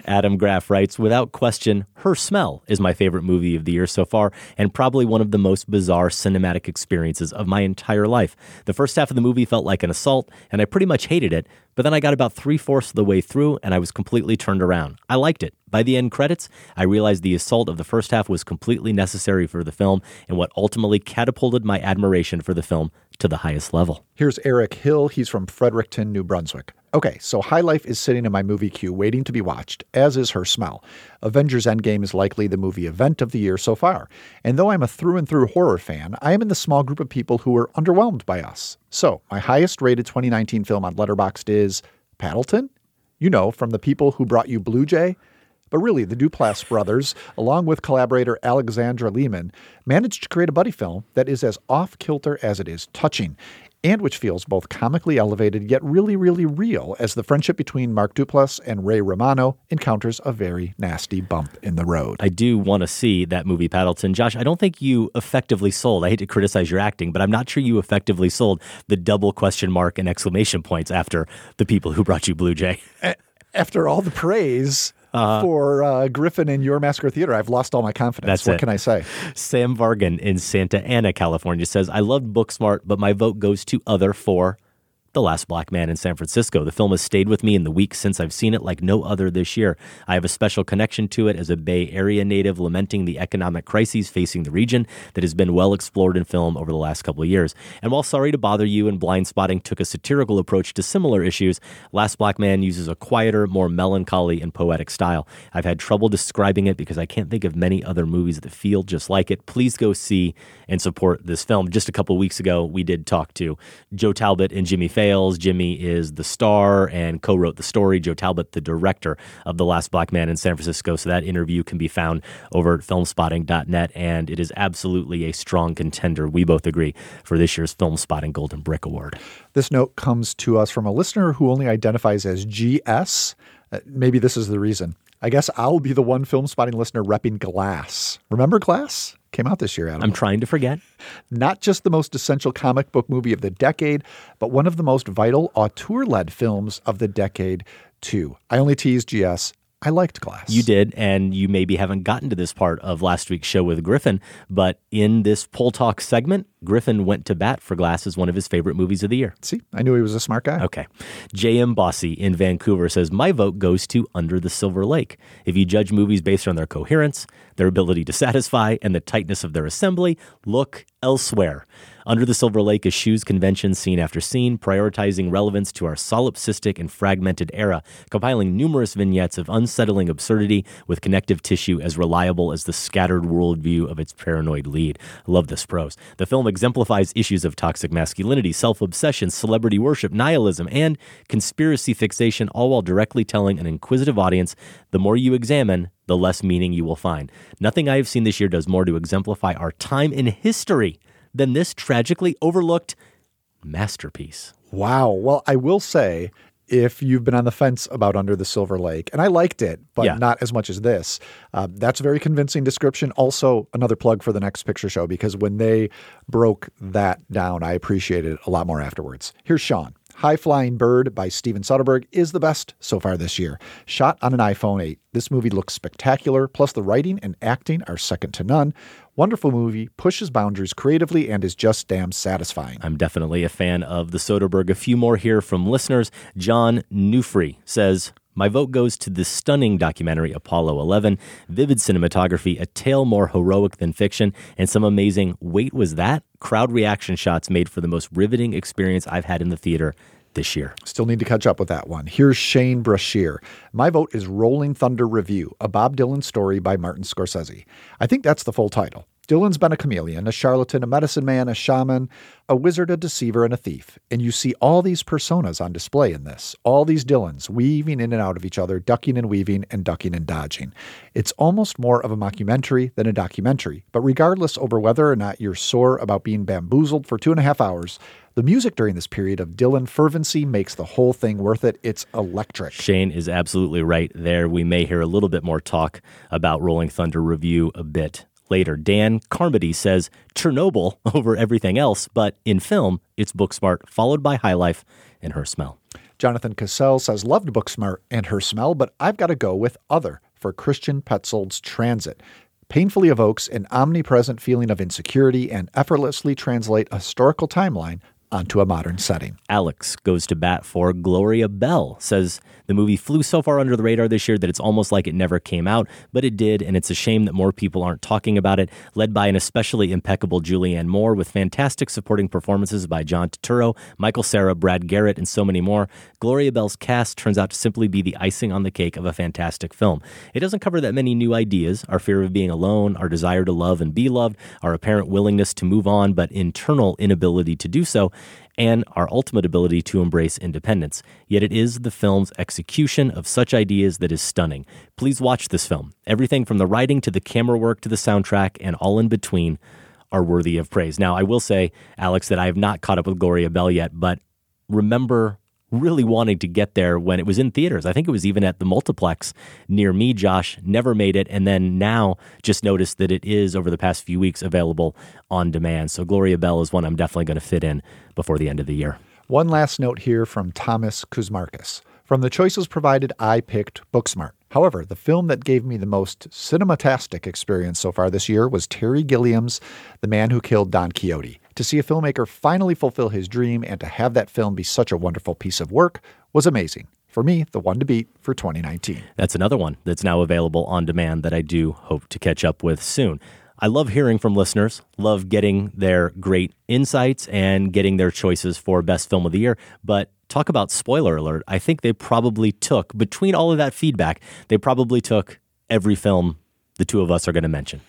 Adam Graff writes, without question, Her Smell is my favorite movie of the year so far, and probably one of the most bizarre cinematic experiences of my entire life. The first half of the movie felt like an assault, and I pretty much hated it, but then I got about three fourths of the way through, and I was completely turned around. I liked it. By the end credits, I realized the assault of the first half was completely necessary for the film, and what ultimately catapulted my admiration for the film to the highest level. Here's Eric Hill. He's from Fredericton, New Brunswick. Okay, so High Life is sitting in my movie queue waiting to be watched, as is Her Smell. Avengers Endgame is likely the movie event of the year so far. And though I'm a through and through horror fan, I am in the small group of people who were underwhelmed by us. So, my highest rated 2019 film on Letterboxd is Paddleton? You know, from the people who brought you Blue Jay? But really, the Duplass brothers, along with collaborator Alexandra Lehman, managed to create a buddy film that is as off kilter as it is touching, and which feels both comically elevated yet really, really real as the friendship between Mark Duplass and Ray Romano encounters a very nasty bump in the road. I do want to see that movie, Paddleton. Josh, I don't think you effectively sold. I hate to criticize your acting, but I'm not sure you effectively sold the double question mark and exclamation points after the people who brought you Blue Jay. After all the praise for uh, Griffin and Your Massacre Theater, I've lost all my confidence. What it. can I say? Sam Vargan in Santa Ana, California says, I loved Booksmart, but my vote goes to other for The Last Black Man in San Francisco. The film has stayed with me in the weeks since I've seen it like no other this year. I have a special connection to it as a Bay Area native lamenting the economic crises facing the region that has been well explored in film over the last couple of years. And while Sorry to Bother You and Blind Spotting took a satirical approach to similar issues, Last Black Man uses a quieter, more melancholy and poetic style. I've had trouble describing it because I can't think of many other movies that feel just like it. Please go see and support this film. Just a couple weeks ago, we did talk to Joe Talbot and Jimmy Jimmy is the star and co wrote the story. Joe Talbot, the director of The Last Black Man in San Francisco. So that interview can be found over at filmspotting.net. And it is absolutely a strong contender, we both agree, for this year's Film Spotting Golden Brick Award. This note comes to us from a listener who only identifies as GS. Uh, maybe this is the reason. I guess I'll be the one film spotting listener repping Glass. Remember Glass? Came out this year, Adam. I'm trying to forget. Not just the most essential comic book movie of the decade, but one of the most vital auteur led films of the decade, too. I only teased GS. I liked Glass. You did, and you maybe haven't gotten to this part of last week's show with Griffin, but in this poll talk segment, Griffin went to bat for Glass as one of his favorite movies of the year. See, I knew he was a smart guy. Okay. J.M. Bossy in Vancouver says, My vote goes to Under the Silver Lake. If you judge movies based on their coherence, their ability to satisfy, and the tightness of their assembly, look elsewhere. Under the Silver Lake eschews convention scene after scene, prioritizing relevance to our solipsistic and fragmented era, compiling numerous vignettes of unsettling absurdity with connective tissue as reliable as the scattered worldview of its paranoid lead. I love this prose. The exemplifies issues of toxic masculinity, self obsession, celebrity worship, nihilism, and conspiracy fixation, all while directly telling an inquisitive audience the more you examine, the less meaning you will find. Nothing I have seen this year does more to exemplify our time in history than this tragically overlooked masterpiece. Wow. Well, I will say, if you've been on the fence about Under the Silver Lake, and I liked it, but Yeah. not as much as this, uh, that's a very convincing description. Also, another plug for the next picture show because when they broke that down, I appreciated it a lot more afterwards. Here's Sean. High Flying Bird by Steven Soderbergh is the best so far this year. Shot on an iPhone 8, this movie looks spectacular, plus the writing and acting are second to none. Wonderful movie, pushes boundaries creatively, and is just damn satisfying. I'm definitely a fan of the Soderbergh. A few more here from listeners. John Newfree says, my vote goes to the stunning documentary Apollo 11, vivid cinematography, a tale more heroic than fiction, and some amazing wait, was that? crowd reaction shots made for the most riveting experience I've had in the theater this year. Still need to catch up with that one. Here's Shane Brashear. My vote is Rolling Thunder Revue, a Bob Dylan story by Martin Scorsese. I think that's the full title. Dylan's been a chameleon, a charlatan, a medicine man, a shaman, a wizard, a deceiver, and a thief. And you see all these personas on display in this. All these Dylans weaving in and out of each other, ducking and weaving, and ducking and dodging. It's almost more of a mockumentary than a documentary. But regardless over whether or not you're sore about being bamboozled for two and a half hours, the music during this period of Dylan fervency makes the whole thing worth it. It's electric. Shane is absolutely right there. We may hear a little bit more talk about Rolling Thunder Revue a bit later. Dan Carmody says Chernobyl over everything else, but in film, it's Booksmart, followed by High Life and Her Smell. Jonathan Cassell says, loved Booksmart and her smell, but I've got to go with Other for Christian Petzold's Transit. Painfully evokes an omnipresent feeling of insecurity and effortlessly translate a historical timeline onto a modern setting. Alex goes to bat for Gloria Bell, says the movie flew so far under the radar this year that it's almost like it never came out, but it did, and it's a shame that more people aren't talking about it. Led by an especially impeccable Julianne Moore with fantastic supporting performances by John Turturro, Michael Cera, Brad Garrett, and so many more, Gloria Bell's cast turns out to simply be the icing on the cake of a fantastic film. It doesn't cover that many new ideas our fear of being alone, our desire to love and be loved, our apparent willingness to move on, but internal inability to do so and our ultimate ability to embrace independence. Yet it is the film's execution of such ideas that is stunning. Please watch this film. Everything from the writing to the camera work to the soundtrack and all in between are worthy of praise. Now, I will say, Alex, that I have not caught up with Gloria Bell yet, but remember really wanting to get there when it was in theaters. I think it was even at the multiplex near me, Josh. Never made it. And then now just noticed that it is over the past few weeks available on demand. So Gloria Bell is one I'm definitely going to fit in before the end of the year. One last note here from Thomas Kuzmarkis. From the choices provided, I picked Booksmart. However, the film that gave me the most cinematastic experience so far this year was Terry Gilliam's The Man Who Killed Don Quixote. To see a filmmaker finally fulfill his dream and to have that film be such a wonderful piece of work was amazing. For me, the one to beat for 2019. That's another one that's now available on demand that I do hope to catch up with soon. I love hearing from listeners, love getting their great insights and getting their choices for best film of the year. But talk about spoiler alert. I think they probably took, between all of that feedback, they probably took every film the two of us are going to mention.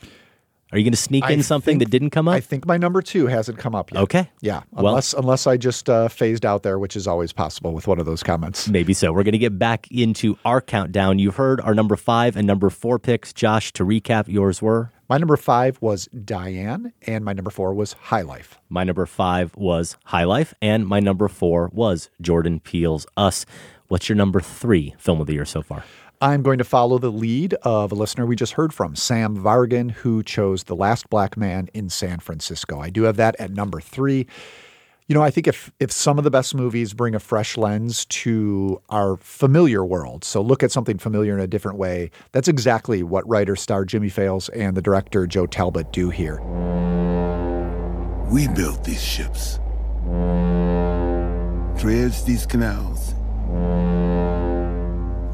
Are you going to sneak in something think- that didn't come up? I think my number two hasn't come up yet. Okay. Yeah. Well- Unless unless I just uh, phased out there, which is always possible with one of those comments. Maybe so. We're going to get back into our countdown. You've heard our number five and number four picks. Josh, to recap, yours were? My number five was Diane, and my number four was High Life. My number five was High Life, and my number four was Jordan Peele's Us. What's your number three film of the year so far? I'm going to follow the lead of a listener we just heard from, Sam Vargan, who chose The Last Black Man in San Francisco. I do have that at number three. You know, I think if if some of the best movies bring a fresh lens to our familiar world, so look at something familiar in a different way, that's exactly what writer star Jimmy Fails and the director Joe Talbot do here. We built these ships, dredged these canals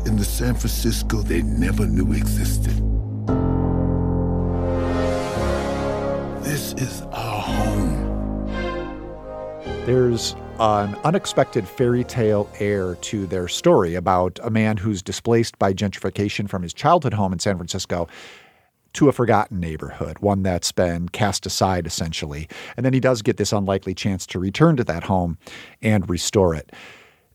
in the San Francisco they never knew existed. This is our home. There's an unexpected fairy tale air to their story about a man who's displaced by gentrification from his childhood home in San Francisco to a forgotten neighborhood, one that's been cast aside essentially. And then he does get this unlikely chance to return to that home and restore it.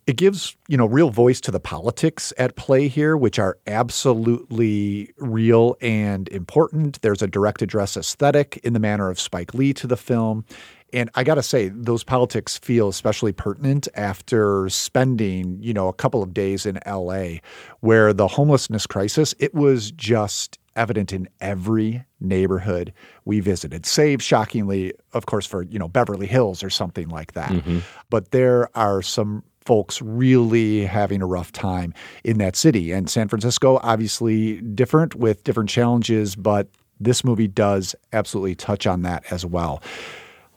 It gives, you know, real voice to the politics at play here, which are absolutely real and important. There's a direct address aesthetic in the manner of Spike Lee to the film. And I got to say, those politics feel especially pertinent after spending, you know, a couple of days in LA where the homelessness crisis, it was just evident in every neighborhood we visited, save shockingly, of course, for, you know, Beverly Hills or something like that. Mm-hmm. But there are some folks really having a rough time in that city. And San Francisco, obviously different with different challenges, but this movie does absolutely touch on that as well.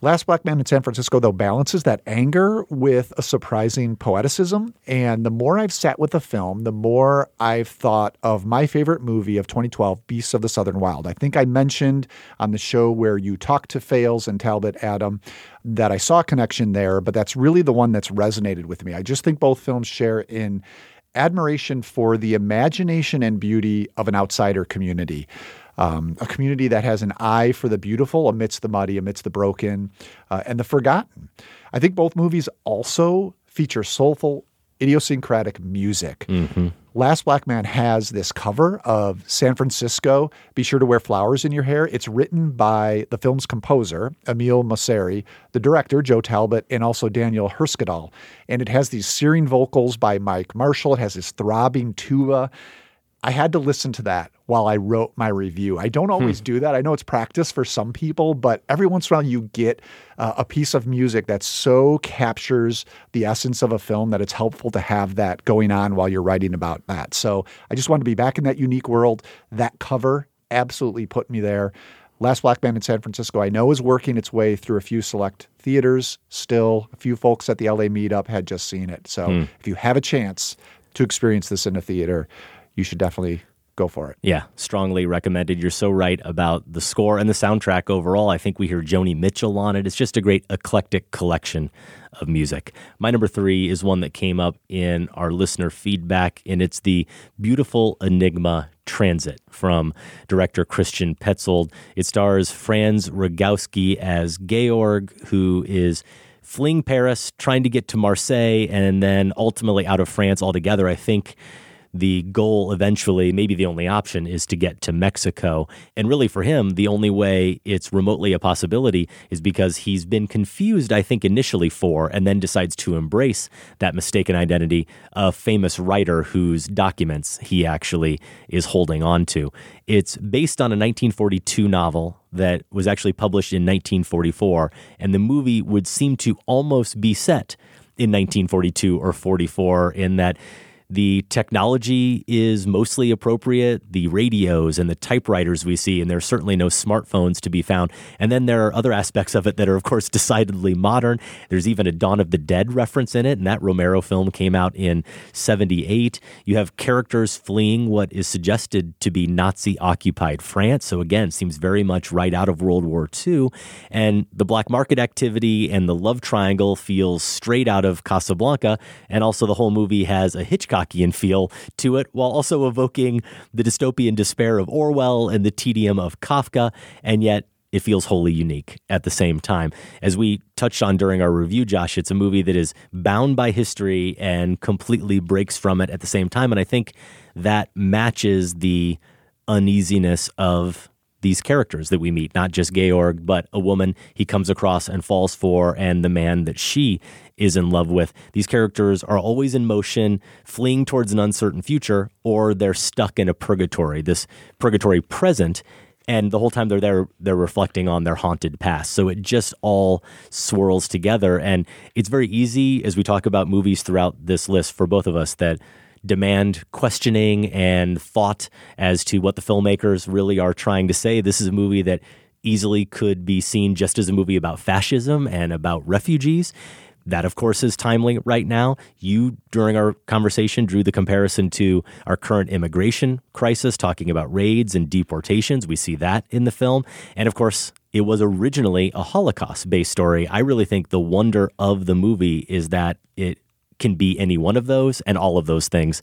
Last Black Man in San Francisco, though, balances that anger with a surprising poeticism. And the more I've sat with the film, the more I've thought of my favorite movie of 2012, Beasts of the Southern Wild. I think I mentioned on the show where you talked to Fails and Talbot Adam that I saw a connection there, but that's really the one that's resonated with me. I just think both films share in admiration for the imagination and beauty of an outsider community um, a community that has an eye for the beautiful amidst the muddy, amidst the broken, uh, and the forgotten. I think both movies also feature soulful, idiosyncratic music. Mm-hmm. Last Black Man has this cover of San Francisco. Be sure to wear flowers in your hair. It's written by the film's composer, Emile Mosseri, the director, Joe Talbot, and also Daniel Herskedal. And it has these searing vocals by Mike Marshall. It has this throbbing tuba. I had to listen to that while I wrote my review. I don't always Hmm. do that. I know it's practice for some people, but every once in a while you get uh, a piece of music that so captures the essence of a film that it's helpful to have that going on while you're writing about that. So I just wanted to be back in that unique world. That cover absolutely put me there. Last Black Man in San Francisco, I know, is working its way through a few select theaters still. A few folks at the LA meetup had just seen it. So Hmm. if you have a chance to experience this in a theater, you should definitely go for it. Yeah, strongly recommended. You're so right about the score and the soundtrack overall. I think we hear Joni Mitchell on it. It's just a great eclectic collection of music. My number three is one that came up in our listener feedback, and it's the beautiful Enigma Transit from director Christian Petzold. It stars Franz Rogowski as Georg, who is fleeing Paris, trying to get to Marseille, and then ultimately out of France altogether. I think the goal eventually, maybe the only option, is to get to Mexico. And really, for him, the only way it's remotely a possibility is because he's been confused, I think, initially for, and then decides to embrace that mistaken identity, a famous writer whose documents he actually is holding on to. It's based on a 1942 novel that was actually published in 1944, and the movie would seem to almost be set in 1942 or 44 in that the technology is mostly appropriate, the radios and the typewriters we see, and there's certainly no smartphones to be found. And then there are other aspects of it that are, of course, decidedly modern. There's even a Dawn of the Dead reference in it, and that Romero film came out in 78. You have characters fleeing what is suggested to be Nazi occupied France. So, again, seems very much right out of World War II. And the black market activity and the love triangle feels straight out of Casablanca. And also, the whole movie has a Feel to it, while also evoking the dystopian despair of Orwell and the tedium of Kafka. And yet, it feels wholly unique at the same time. As we touched on during our review, Josh, it's a movie that is bound by history and completely breaks from it at the same time. And I think that matches the uneasiness of these characters that we meet, not just Georg, but a woman he comes across and falls for, and the man that she is in love with. These characters are always in motion, fleeing towards an uncertain future, or they're stuck in a purgatory, this purgatory present. And the whole time they're there, they're reflecting on their haunted past. So it just all swirls together. And it's very easy, as we talk about movies throughout this list for both of us, that demand questioning and thought as to what the filmmakers really are trying to say. This is a movie that easily could be seen just as a movie about fascism and about refugees. That, of course, is timely right now. You, during our conversation, drew the comparison to our current immigration crisis, talking about raids and deportations. We see that in the film. And of course, it was originally a Holocaust based story. I really think the wonder of the movie is that it can be any one of those and all of those things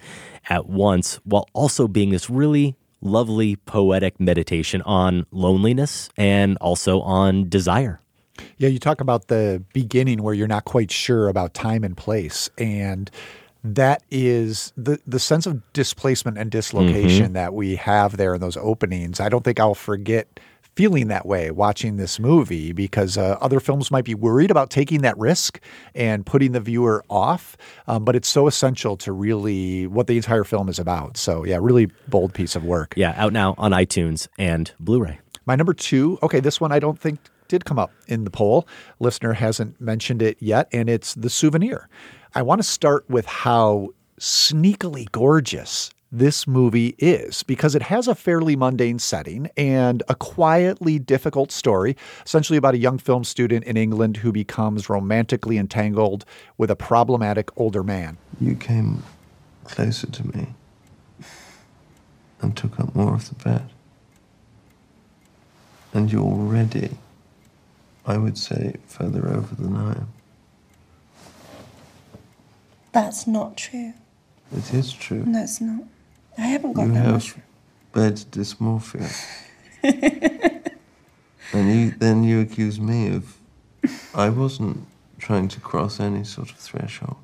at once, while also being this really lovely poetic meditation on loneliness and also on desire. Yeah, you talk about the beginning where you're not quite sure about time and place. And that is the the sense of displacement and dislocation Mm-hmm. that we have there in those openings. I don't think I'll forget feeling that way watching this movie because uh, other films might be worried about taking that risk and putting the viewer off, um, but it's so essential to really what the entire film is about. So yeah, really bold piece of work. Yeah, out now on iTunes and Blu-ray. My number two, okay, this one I don't think did come up in the poll. Listener hasn't mentioned it yet, and it's The Souvenir. I want to start with how sneakily gorgeous this movie is because it has a fairly mundane setting and a quietly difficult story, essentially about a young film student in England who becomes romantically entangled with a problematic older man. You came closer to me and took up more of the bed. And you're already, I would say, further over than I am. That's not true. It is true. No, it's not. I haven't got you that have much. bed dysmorphia. and you, then you accuse me of. I wasn't trying to cross any sort of threshold.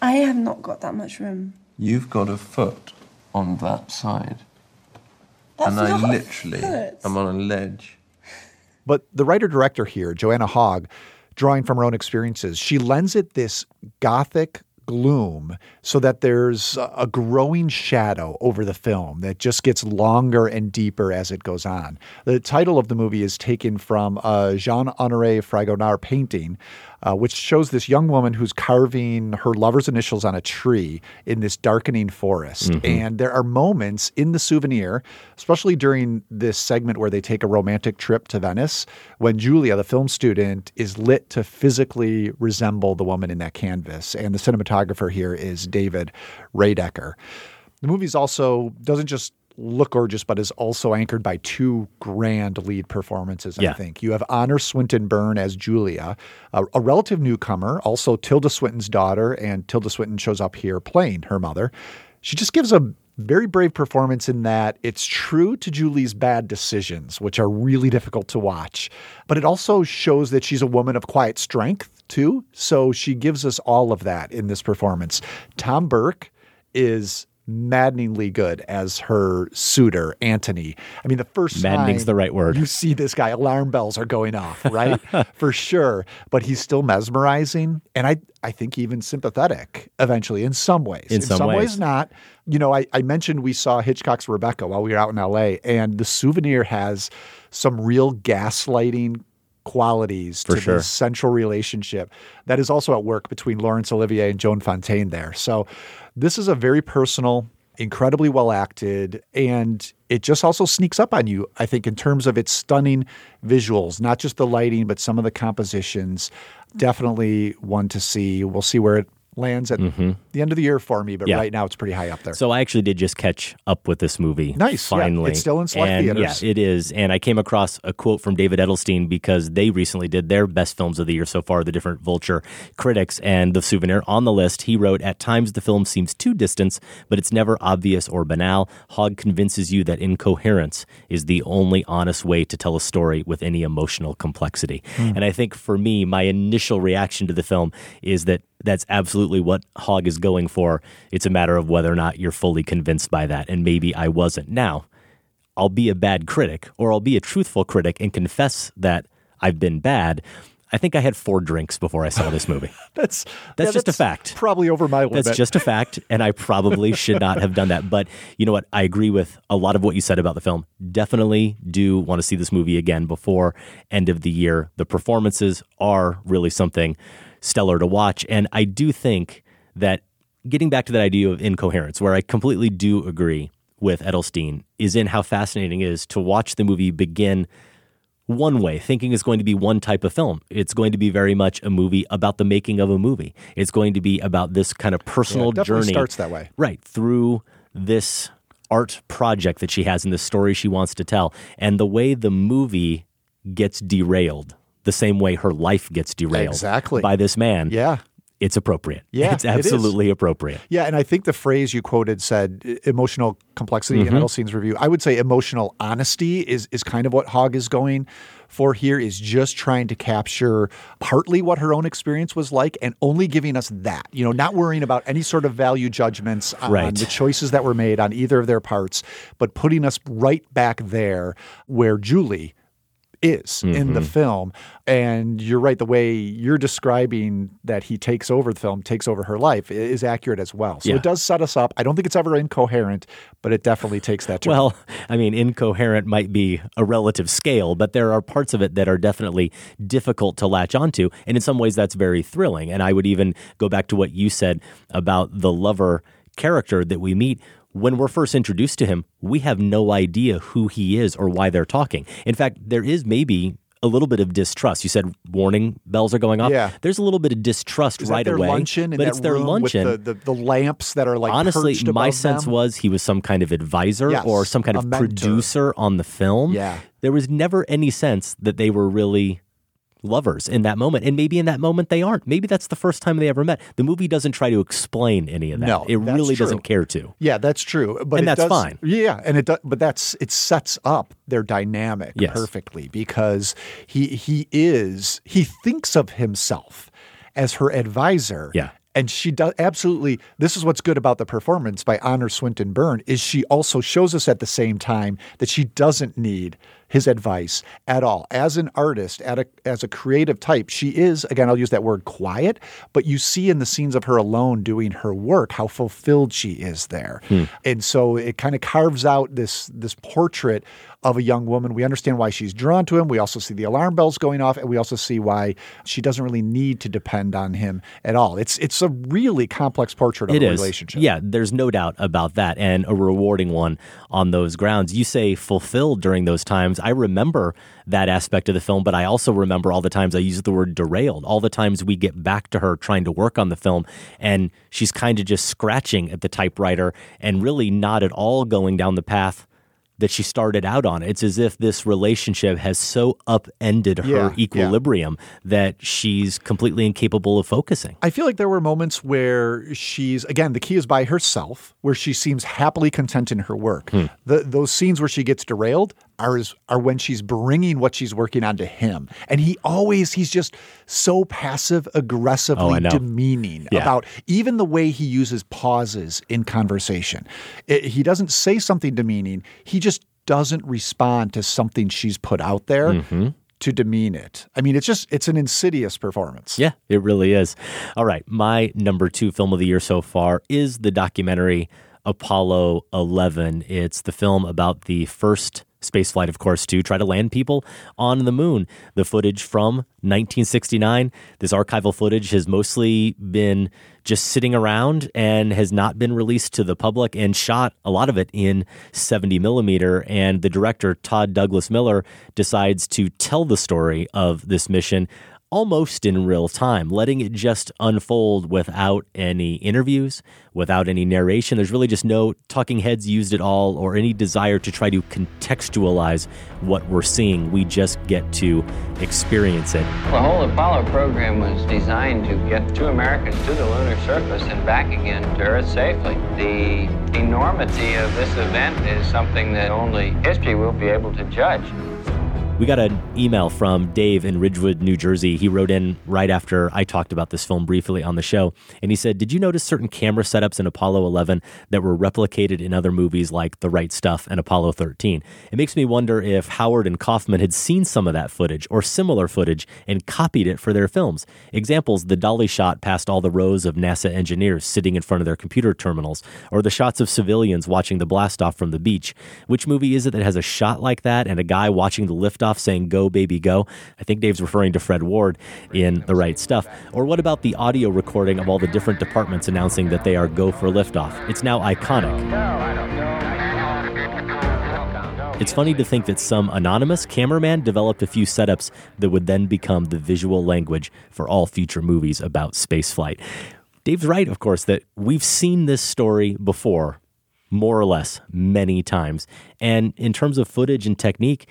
I have not got that much room. You've got a foot on that side. That's and I not a literally foot. am on a ledge. But the writer director here, Joanna Hogg, drawing from her own experiences, she lends it this gothic gloom so that there's a- growing shadow over the film that just gets longer and deeper as it goes on. The title of the movie is taken from a Jean Honoré Fragonard painting, uh, which shows this young woman who's carving her lover's initials on a tree in this darkening forest. Mhm. And there are moments in the souvenir, especially during this segment where they take a romantic trip to Venice, when Julia, the film student, is lit to physically resemble the woman in that canvas. And the cinematographer here is David Raedeker. The movie's also doesn't just look gorgeous, but is also anchored by two grand lead performances, I think. You have Honor Swinton Byrne as Julia, a, a relative newcomer, also Tilda Swinton's daughter, and Tilda Swinton shows up here playing her mother. She just gives a very brave performance in that it's true to Julie's bad decisions, which are really difficult to watch, but it also shows that she's a woman of quiet strength, too. So she gives us all of that in this performance. Tom Burke is maddeningly good as her suitor, Antony. I mean, the first Maddening's time the right word. You see this guy, alarm bells are going off, right? For sure. But he's still mesmerizing. And I, I think even sympathetic eventually in some ways. In some ways. ways. not. You know, I, I mentioned we saw Hitchcock's Rebecca while we were out in LA, and the souvenir has some real gaslighting qualities For to sure. this central relationship that is also at work between Laurence Olivier and Joan Fontaine there. So this is a very personal, incredibly well acted, and it just also sneaks up on you, I think, in terms of its stunning visuals, not just the lighting, but some of the compositions. Definitely one to see. We'll see where it lands at Mhm. the end of the year for me, but Yeah. right now it's pretty high up there. So I actually did just catch up with this movie. Nice, yeah. Finally. It's still in select and, theaters. Yeah, it is. And I came across a quote from David Edelstein because they recently did their best films of the year so far, the different Vulture critics, and the souvenir on the list. He wrote, At times the film seems too distant, but it's never obvious or banal. Hogg convinces you that incoherence is the only honest way to tell a story with any emotional complexity. Hmm. And I think for me, my initial reaction to the film is that that's absolutely what Hogg is going for. It's a matter of whether or not you're fully convinced by that. And maybe I wasn't. Now, I'll be a bad critic or I'll be a truthful critic and confess that I've been bad. I think I had four drinks before I saw this movie. that's that's yeah, just a fact. Probably over my limit. That's just a fact, and I probably should not have done that. But you know what? I agree with a lot of what you said about the film. Definitely do want to see this movie again before end of the year. The performances are really something stellar to watch, and I do think that getting back to that idea of incoherence, where I completely do agree with Edelstein, is in how fascinating it is to watch the movie begin one way, thinking it's going to be one type of film. It's going to be very much a movie about the making of a movie. It's going to be about this kind of personal Yeah, it journey. starts that way. Right. Through this art project that she has and the story she wants to tell. And the way the movie gets derailed, the same way her life gets derailed Exactly. by this man. Yeah. It's appropriate. Yeah, It's it absolutely appropriate. Yeah, and I think the phrase you quoted said emotional complexity in Mhm. Edelstein's review. I would say emotional honesty is is kind of what Hogg is going for here is just trying to capture partly what her own experience was like and only giving us that. You know, not worrying about any sort of value judgments on Right. the choices that were made on either of their parts, but putting us right back there where Julie is in the Mhm. film. And you're right, the way you're describing that he takes over the film, takes over her life, is accurate as well. So Yeah. it does set us up. I don't think it's ever incoherent, but it definitely takes that turn. Well, I mean, incoherent might be a relative scale, but there are parts of it that are definitely difficult to latch onto. And in some ways, that's very thrilling. And I would even go back to what you said about the lover character that we meet. When we're first introduced to him, we have no idea who he is or why they're talking. In fact, there is maybe a little bit of distrust. You said warning bells are going off. Yeah. There's a little bit of distrust is right away. luncheon but it's their luncheon. with the, the, the lamps that are like Honestly, my sense them? was he was some kind of advisor Yes, or some kind of mentor. producer on the film. Yeah. There was never any sense that they were really lovers in that moment. And maybe in that moment they aren't. Maybe that's the first time they ever met. The movie doesn't try to explain any of that. No, it really true. doesn't care to. Yeah, that's true. But And that's does- fine. Yeah, and it does, but that's it sets up their dynamic Yes. perfectly because he he is he thinks of himself as her advisor. Yeah. And she does absolutely. This is what's good about the performance by Honor Swinton Byrne is she also shows us at the same time that she doesn't need his advice at all. As an artist, at a, as a creative type, she is again. I'll use that word quiet, but you see in the scenes of her alone doing her work how fulfilled she is there, Hmm. and so it kind of carves out this this portrait of a young woman. We understand why she's drawn to him. We also see the alarm bells going off, and we also see why she doesn't really need to depend on him at all. It's it's a really complex portrait of It a is. relationship. Yeah, there's no doubt about that, and a rewarding one on those grounds. You say fulfilled during those times. I remember that aspect of the film, but I also remember all the times I use the word derailed, all the times we get back to her trying to work on the film, and she's kind of just scratching at the typewriter and really not at all going down the path that she started out on. It's as if this relationship has so upended her Yeah, yeah. equilibrium that she's completely incapable of focusing. I feel like there were moments where she's again the key is by herself, where she seems happily content in her work. Hmm. The, those scenes where she gets derailed are are when she's bringing what she's working on to him, and he always he's just so passive aggressively Oh, demeaning Yeah. about even the way he uses pauses in conversation. It- he doesn't say something demeaning; he just doesn't respond to something she's put out there. Mhm. To demean it. I mean, it's just, it's an insidious performance. Yeah, it really is. All right. My number two film of the year so far is the documentary Apollo 11. It's the film about the first space flight, of course, to try to land people on the moon. The footage from 1969, this archival footage has mostly been just sitting around and has not been released to the public and shot a lot of it in 70 millimeter. And the director, Todd Douglas Miller, decides to tell the story of this mission almost in real time, letting it just unfold without any interviews, without any narration. There's really just no talking heads used at all or any desire to try to contextualize what we're seeing. We just get to experience it. The whole Apollo program was designed to get two Americans to the lunar surface and back again to Earth safely. The enormity of this event is something that only history will be able to judge. We got an email from Dave in Ridgewood, New Jersey. He wrote in right after I talked about this film briefly on the show. And he said, Did you notice certain camera setups in Apollo 11 that were replicated in other movies like The Right Stuff and Apollo 13? It makes me wonder if Howard and Kaufman had seen some of that footage or similar footage and copied it for their films. Examples the dolly shot past all the rows of NASA engineers sitting in front of their computer terminals, or the shots of civilians watching the blastoff from the beach. Which movie is it that has a shot like that and a guy watching the liftoff saying, Go, baby, go? I think Dave's referring to Fred Ward in The Right Stuff. Or what about the audio recording of all the different departments announcing that they are go for liftoff? It's now iconic. It's funny to think that some anonymous cameraman developed a few setups that would then become the visual language for all future movies about spaceflight. Dave's right, of course, that we've seen this story before, more or less, many times. And in terms of footage and technique,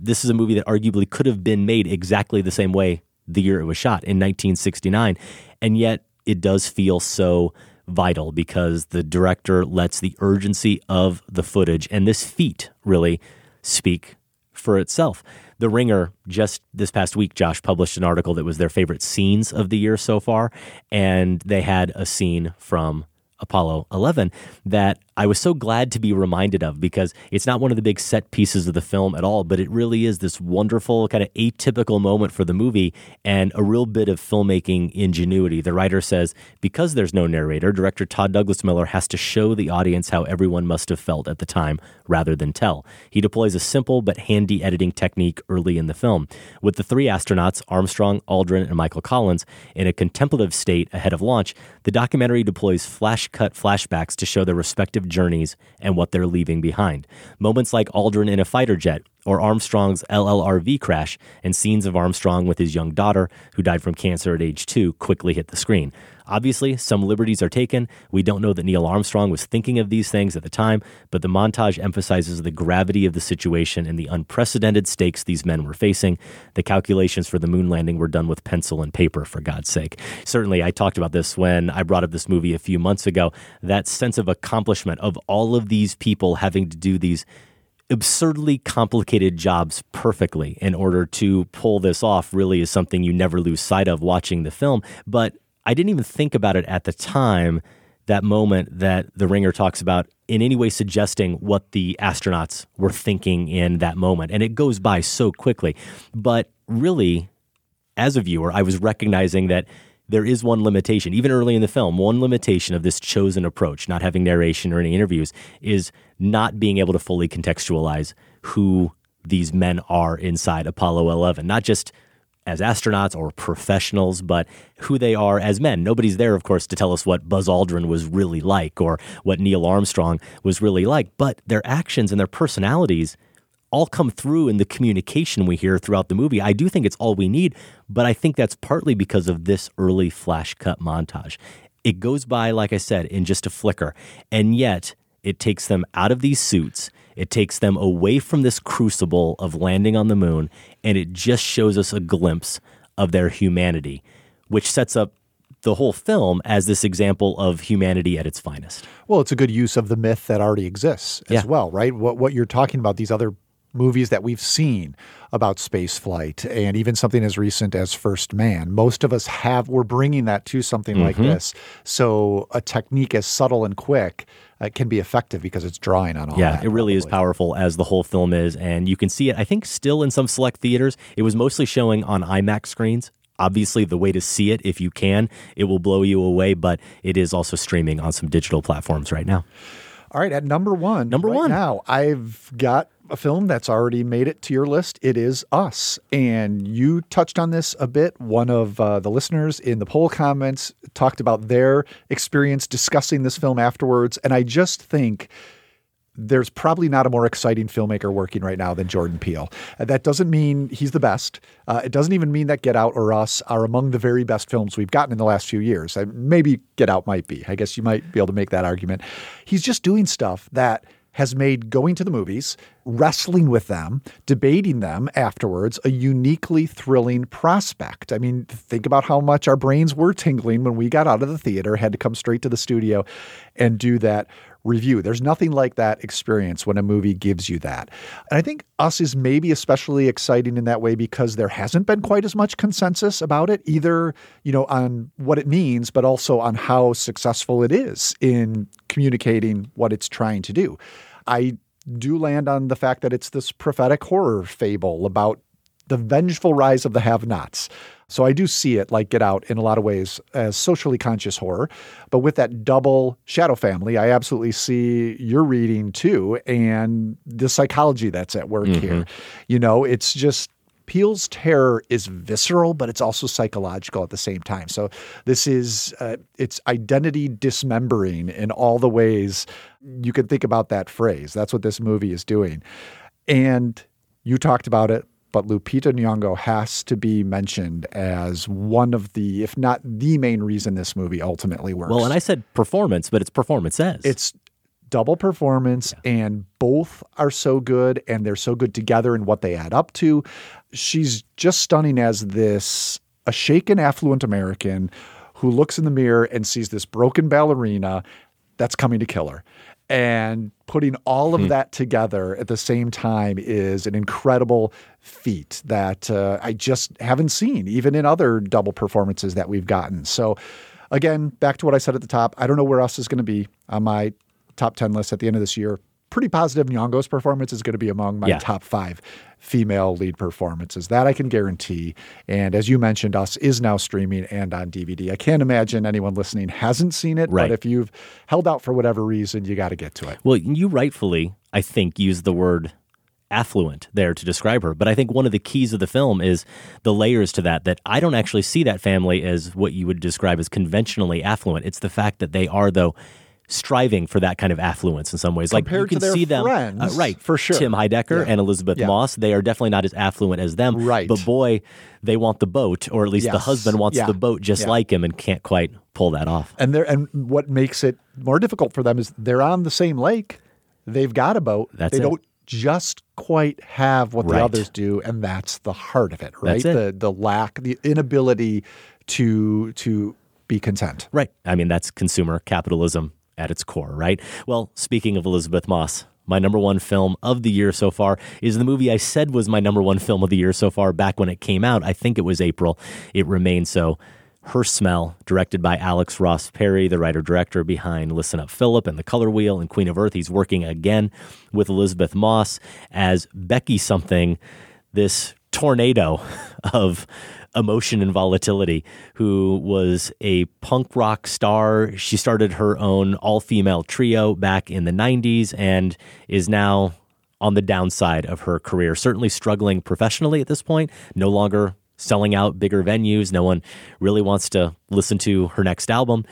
this is a movie that arguably could have been made exactly the same way the year it was shot in 1969. And yet it does feel so vital because the director lets the urgency of the footage and this feat really speak for itself. The Ringer just this past week, Josh published an article that was their favorite scenes of the year so far, and they had a scene from Apollo 11 that I was so glad to be reminded of because it's not one of the big set pieces of the film at all, but it really is this wonderful, kind of atypical moment for the movie and a real bit of filmmaking ingenuity. The writer says because there's no narrator, director Todd Douglas Miller has to show the audience how everyone must have felt at the time rather than tell. He deploys a simple but handy editing technique early in the film. With the three astronauts, Armstrong, Aldrin, and Michael Collins, in a contemplative state ahead of launch, the documentary deploys flash cut flashbacks to show their respective journeys and what they're leaving behind. Moments like Aldrin in a fighter jet or Armstrong's LLRV crash and scenes of Armstrong with his young daughter, who died from cancer at age two, quickly hit the screen. Obviously, some liberties are taken. We don't know that Neil Armstrong was thinking of these things at the time, but the montage emphasizes the gravity of the situation and the unprecedented stakes these men were facing. The calculations for the moon landing were done with pencil and paper, for God's sake. Certainly, I talked about this when I brought up this movie a few months ago. That sense of accomplishment of all of these people having to do these absurdly complicated jobs perfectly in order to pull this off really is something you never lose sight of watching the film. But I didn't even think about it at the time, that moment that the ringer talks about in any way suggesting what the astronauts were thinking in that moment. And it goes by so quickly. But really, as a viewer, I was recognizing that there is one limitation, even early in the film, one limitation of this chosen approach, not having narration or any interviews, is not being able to fully contextualize who these men are inside Apollo 11. Not just as astronauts or professionals, but who they are as men. Nobody's there, of course, to tell us what Buzz Aldrin was really like or what Neil Armstrong was really like, but their actions and their personalities all come through in the communication we hear throughout the movie. I do think it's all we need, but I think that's partly because of this early flash cut montage. It goes by, like I said, in just a flicker, and yet it takes them out of these suits. It takes them away from this crucible of landing on the moon, and it just shows us a glimpse of their humanity, which sets up the whole film as this example of humanity at its finest. Well, it's a good use of the myth that already exists as Yeah. well, right? What what you're talking about these other movies that we've seen about space flight and even something as recent as First Man. Most of us have we're bringing that to something like Mhm. this. So a technique as subtle and quick uh, can be effective because it's drawing on all yeah, that. it really is powerful as the whole film is. And you can see it, I think, still in some select theaters. It was mostly showing on IMAX screens. Obviously, the way to see it, if you can, it will blow you away, but it is also streaming on some digital platforms right now. All right, at number one, Number right one. now, I've got a film that's already made it to your list. It is Us, and you touched on this a bit. One of uh, the listeners in the poll comments talked about their experience discussing this film afterwards, and I just think there's probably not a more exciting filmmaker working right now than Jordan Peele. Uh, That doesn't mean he's the best. Uh, it doesn't even mean that Get Out or Us are among the very best films we've gotten in the last few years. Maybe Get Out might be. I guess you might be able to make that argument. He's just doing stuff that has made going to the movies, wrestling with them, debating them afterwards a uniquely thrilling prospect. I mean, think about how much our brains were tingling when we got out of the theater, had to come straight to the studio and do that review. There's nothing like that experience when a movie gives you that. And I think Us is maybe especially exciting in that way because there hasn't been quite as much consensus about it, either, you know, on what it means, but also on how successful it is in communicating what it's trying to do. I do land on the fact that it's this prophetic horror fable about the vengeful rise of the have nots. So I do see it like Get Out in a lot of ways as socially conscious horror. But with that double shadow family, I absolutely see your reading too and the psychology that's at work Mhm. here. You know, it's just Peele's terror is visceral, but it's also psychological at the same time. So this is uh, it's identity dismembering in all the ways you can think about that phrase. That's what this movie is doing. And you talked about it, but Lupita Nyong'o has to be mentioned as one of the, if not the main reason this movie ultimately works. Well, and I said performance, but it's performances. It's double performance and both are so good and they're so good together in what they add up to. She's just stunning as this a shaken affluent American who looks in the mirror and sees this broken ballerina that's coming to kill her. And putting all of Hmm. that together at the same time is an incredible feat that uh, I just haven't seen, even in other double performances that we've gotten. So, again, back to what I said at the top, I don't know where else is going to be on my top 10 list at the end of this year. Pretty positive Nyong'o's performance is going to be among my Yeah. top five female lead performances. That I can guarantee. And as you mentioned, Us is now streaming and on DVD. I can't imagine anyone listening hasn't seen it, Right. but if you've held out for whatever reason, you got to get to it. Well, you rightfully, I think, used the word affluent there to describe her. But I think one of the keys of the film is the layers to that, that I don't actually see that family as what you would describe as conventionally affluent. It's the fact that they are, though, striving for that kind of affluence in some ways. like you Compared to can their see them, uh, right? for sure. Tim Heidecker Yeah. and Elizabeth Yeah. Moss, they are definitely not as affluent as them. Right. But boy, they want the boat, or at least the husband wants Yeah. the boat just like him and can't quite pull that off. And they're and what makes it more difficult for them is they're on the same lake. They've got a boat. That's they it. don't just quite have what Right. the others do, and that's the heart of it, right? It. The the lack, the inability to to be content. Right. I mean, that's consumer capitalism at its core, right? Well, speaking of Elisabeth Moss, my number one film of the year so far is the movie I said was my number one film of the year so far back when it came out. I think it was April. It remains so. Her Smell, directed by Alex Ross Perry, the writer director behind Listen Up Philip and The Color Wheel and Queen of Earth. He's working again with Elisabeth Moss as Becky something, this tornado of emotion and volatility, who was a punk rock star. She started her own all female trio back in the 90s and is now on the downside of her career, certainly struggling professionally at this point, no longer selling out bigger venues. No one really wants to listen to her next album.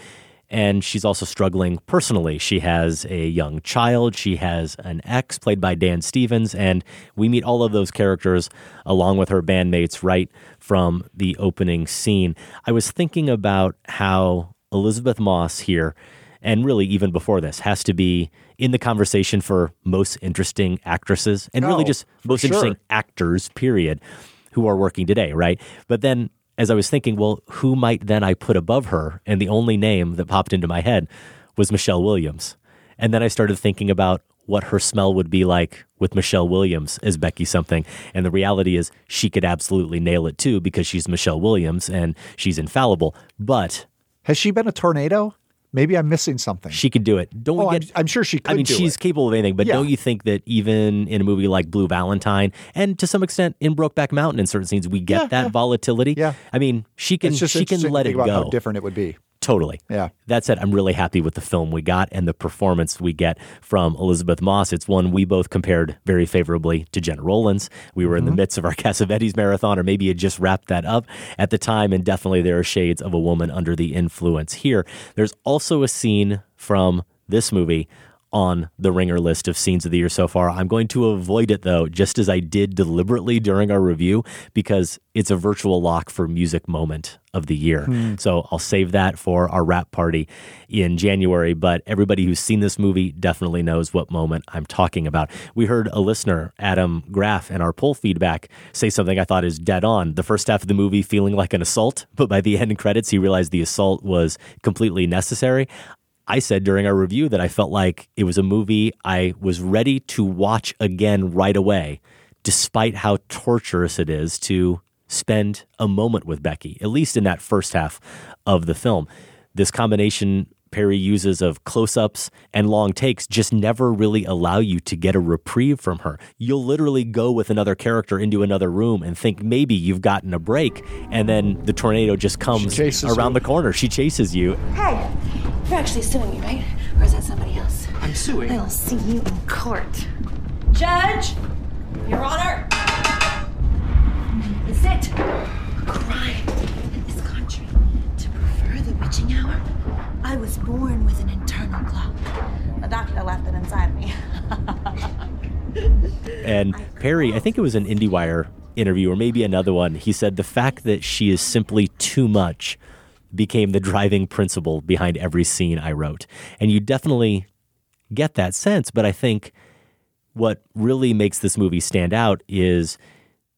And she's also struggling personally. She has a young child. She has an ex played by Dan Stevens. And we meet all of those characters along with her bandmates right from the opening scene. I was thinking about how Elisabeth Moss here, and really even before this, has to be in the conversation for most interesting actresses and really Oh, just most sure. interesting actors, period, who are working today, right? But then as I was thinking, well, who might then I put above her? And the only name that popped into my head was Michelle Williams. And then I started thinking about what her smell would be like with Michelle Williams as Becky something. And the reality is she could absolutely nail it too because she's Michelle Williams and she's infallible. But Has she been a tornado? Maybe I'm missing something. she could do it. Don't oh, we I'm, get I'm sure she could I mean, she's it. capable of anything, but Yeah. don't you think that even in a movie like Blue Valentine, and to some extent in Brokeback Mountain, in certain scenes, we get Yeah, that yeah. volatility? Yeah. I mean, she can she can let it go. how different it would be. Totally. Yeah. That said, I'm really happy with the film we got and the performance we get from Elisabeth Moss. It's one we both compared very favorably to Gena Rowlands. We were in the mm-hmm. midst of our Cassavetes marathon, or maybe it just wrapped that up at the time. And definitely there are shades of a woman under the influence here. There's also a scene from this movie on the ringer list of scenes of the year so far. I'm going to avoid it though, just as I did deliberately during our review, because it's a virtual lock for music moment of the year. Hmm. So I'll save that for our wrap party in January. But everybody who's seen this movie definitely knows what moment I'm talking about. We heard a listener, Adam Graff, in our poll feedback say something I thought is dead on. The first half of the movie feeling like an assault, but by the end credits, he realized the assault was completely necessary. I said during our review that I felt like it was a movie I was ready to watch again right away, despite how torturous it is to spend a moment with Becky, at least in that first half of the film. This combination Perry uses of close ups and long takes just never really allow you to get a reprieve from her. You'll literally go with another character into another room and think maybe you've gotten a break, and then the tornado just comes around you. the corner. She chases you. Hey, you're actually suing me, right? Or is that somebody else? I'm suing. I'll see you in court. Judge, Your Honor. Is it a crime in this country to prefer the witching hour? I was born with an internal clock. The doctor left it inside me. And Perry, I think it was an IndieWire interview or maybe another one, he said the fact that she is simply too much became the driving principle behind every scene I wrote. And you definitely get that sense, but I think what really makes this movie stand out is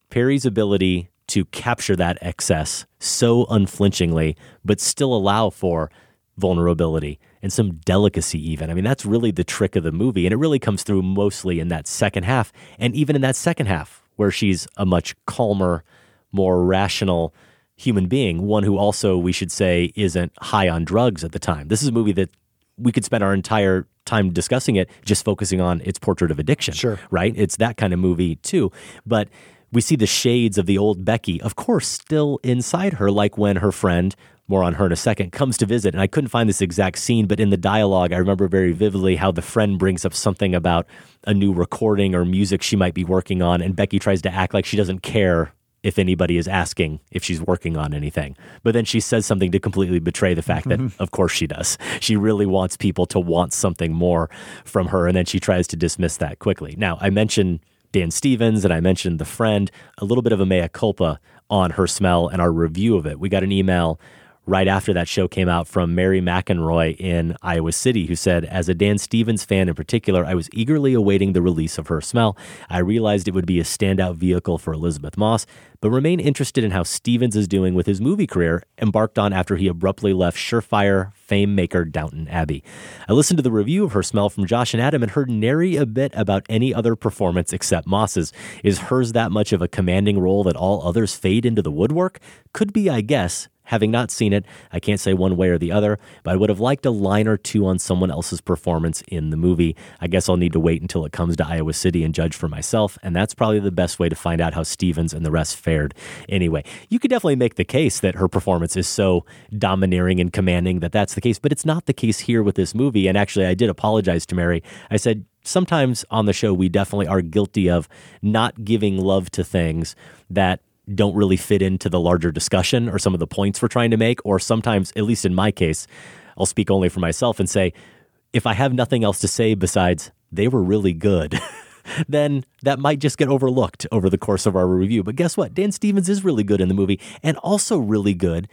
Perry's ability to capture that excess so unflinchingly, but still allow for vulnerability and some delicacy, even. I mean, that's really the trick of the movie. And it really comes through mostly in that second half. And even in that second half, where she's a much calmer, more rational human being, one who also, we should say, isn't high on drugs at the time. This is a movie that we could spend our entire time discussing it just focusing on its portrait of addiction. Sure. Right? It's that kind of movie too. But we see the shades of the old Becky, of course, still inside her, like when her friend, more on her in a second, comes to visit. And I couldn't find this exact scene, but in the dialogue, I remember very vividly how the friend brings up something about a new recording or music she might be working on. And Becky tries to act like she doesn't care if anybody is asking if she's working on anything. But then she says something to completely betray the fact that, of course, she does. She really wants people to want something more from her. And then she tries to dismiss that quickly. Now, I mentioned Dan Stevens and I mentioned The Friend, a little bit of a mea culpa on her smell and our review of it. We got an email right after that show came out from Mary McEnroy in Iowa City, who said, As a Dan Stevens fan in particular, I was eagerly awaiting the release of her smell. I realized it would be a standout vehicle for Elisabeth Moss, but remain interested in how Stevens is doing with his movie career, embarked on after he abruptly left surefire fame maker Downton Abbey. I listened to the review of her smell from Josh and Adam and heard nary a bit about any other performance except Moss's. Is hers that much of a commanding role that all others fade into the woodwork? Could be, I guess. Having not seen it, I can't say one way or the other, but I would have liked a line or two on someone else's performance in the movie. I guess I'll need to wait until it comes to Iowa City and judge for myself, and that's probably the best way to find out how Stevens and the rest fared. Anyway, you could definitely make the case that her performance is so domineering and commanding that that's the case, but it's not the case here with this movie. And actually, I did apologize to Mary. I said, sometimes on the show, we definitely are guilty of not giving love to things that don't really fit into the larger discussion or some of the points we're trying to make. Or sometimes, at least in my case, I'll speak only for myself and say, if I have nothing else to say besides they were really good, then that might just get overlooked over the course of our review. But guess what? Dan Stevens is really good in the movie, and also really good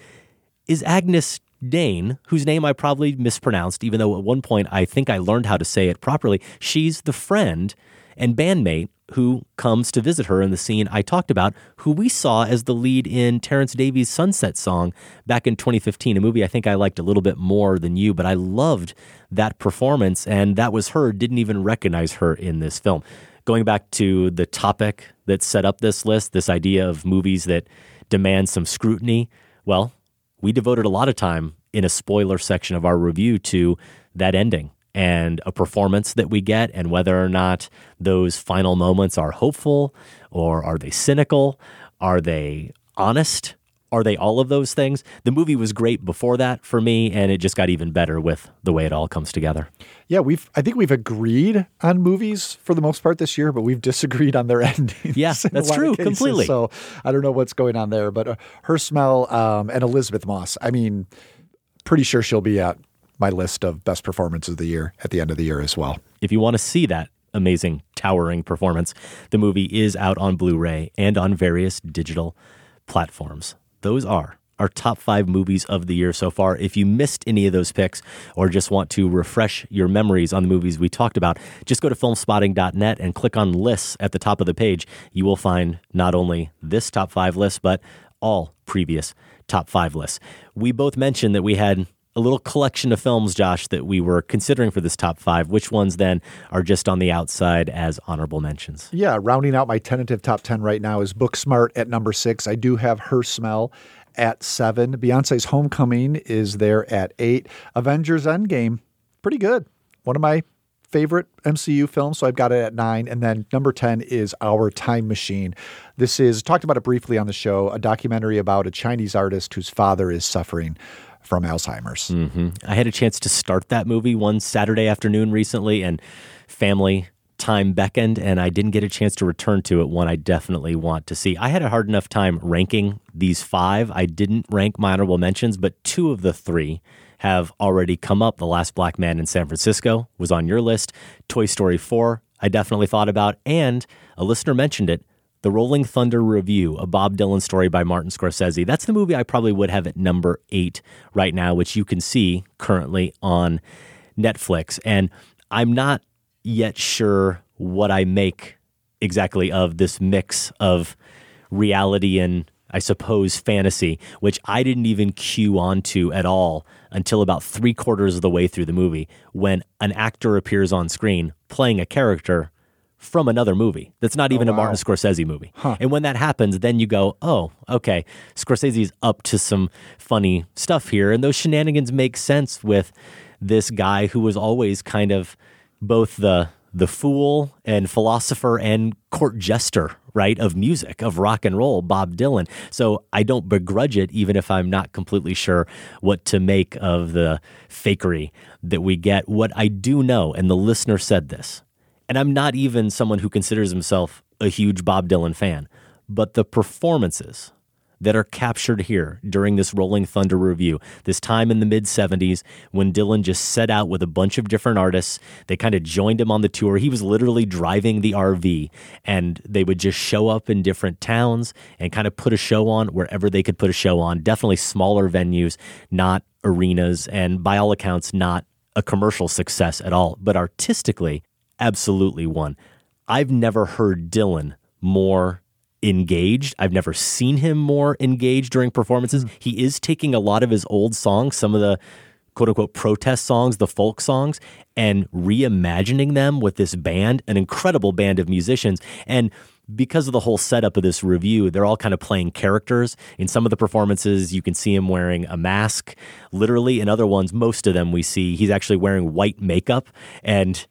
is Agyness Deyn, whose name I probably mispronounced, even though at one point I think I learned how to say it properly. She's the friend and bandmate who comes to visit her in the scene I talked about, who we saw as the lead in Terence Davies' Sunset Song back in 2015, a movie I think I liked a little bit more than you, but I loved that performance, and that was her. Didn't even recognize her in this film. Going back to the topic that set up this list, this idea of movies that demand some scrutiny, well, we devoted a lot of time in a spoiler section of our review to that ending and a performance that we get, and whether or not those final moments are hopeful or are they cynical? Are they honest? Are they all of those things? The movie was great before that for me, and it just got even better with the way it all comes together. Yeah, we've I think we've agreed on movies for the most part this year, but we've disagreed on their endings. Yeah, that's true, completely. So I don't know what's going on there, but uh, her smell um, and Elisabeth Moss. I mean, pretty sure she'll be at my list of best performances of the year at the end of the year as well. If you want to see that amazing, towering performance, the movie is out on Blu ray and on various digital platforms. Those are our top five movies of the year so far. If you missed any of those picks or just want to refresh your memories on the movies we talked about, just go to filmspotting.net and click on lists at the top of the page. You will find not only this top five list, but all previous top five lists. We both mentioned that we had a little collection of films, Josh, that we were considering for this top five. Which ones then are just on the outside as honorable mentions? Yeah, rounding out my tentative top 10 right now is Booksmart at number six. I do have Her Smell at seven. Beyonce's Homecoming is there at eight. Avengers Endgame, pretty good. One of my favorite MCU films, so I've got it at nine. And then number 10 is Our Time Machine. This is, talked about it briefly on the show, a documentary about a Chinese artist whose father is suffering from Alzheimer's. hmm I had a chance to start that movie one Saturday afternoon recently, and family time beckoned, and I didn't get a chance to return to it. One I definitely want to see. I had a hard enough time ranking these five. I didn't rank my honorable mentions, but two of the three have already come up. The Last Black Man in San Francisco was on your list. Toy Story 4, I definitely thought about, and a listener mentioned it. The Rolling Thunder Revue, a Bob Dylan story by Martin Scorsese. That's the movie I probably would have at number eight right now, which you can see currently on Netflix. And I'm not yet sure what I make exactly of this mix of reality and I suppose fantasy, which I didn't even cue onto at all until about three quarters of the way through the movie when an actor appears on screen playing a character from another movie that's not oh, even a Martin Scorsese movie. And when that happens, then you go, oh, okay, Scorsese's up to some funny stuff here. And those shenanigans make sense with this guy who was always kind of both the the fool and philosopher and court jester, right, of music, of rock and roll, Bob Dylan. So I don't begrudge it, even if I'm not completely sure what to make of the fakery that we get. What I do know, and the listener said this, and I'm not even someone who considers himself a huge Bob Dylan fan, but the performances that are captured here during this Rolling Thunder Revue, this time in the mid 70s when Dylan just set out with a bunch of different artists. They kind of joined him on the tour. He was literally driving the RV and they would just show up in different towns and kind of put a show on wherever they could put a show on. Definitely smaller venues, not arenas, and by all accounts, not a commercial success at all, but artistically, absolutely one. I've never heard Dylan more engaged. I've never seen him more engaged during performances. Mm-hmm. He is taking a lot of his old songs, some of the quote unquote protest songs, the folk songs, and reimagining them with this band, an incredible band of musicians. And because of the whole setup of this revue, they're all kind of playing characters. In some of the performances, you can see him wearing a mask, literally. In other ones, most of them we see he's actually wearing white makeup. And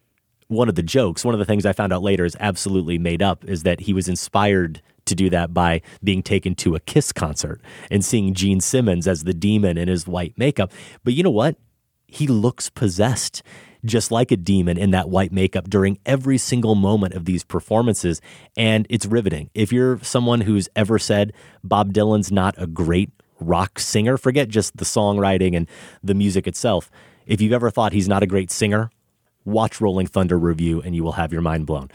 one of the jokes, one of the things I found out later is absolutely made up, is that he was inspired to do that by being taken to a Kiss concert and seeing Gene Simmons as the demon in his white makeup. But you know what? He looks possessed just like a demon in that white makeup during every single moment of these performances. And it's riveting. If you're someone who's ever said Bob Dylan's not a great rock singer, forget just the songwriting and the music itself. If you've ever thought he's not a great singer, watch Rolling Thunder Revue and you will have your mind blown.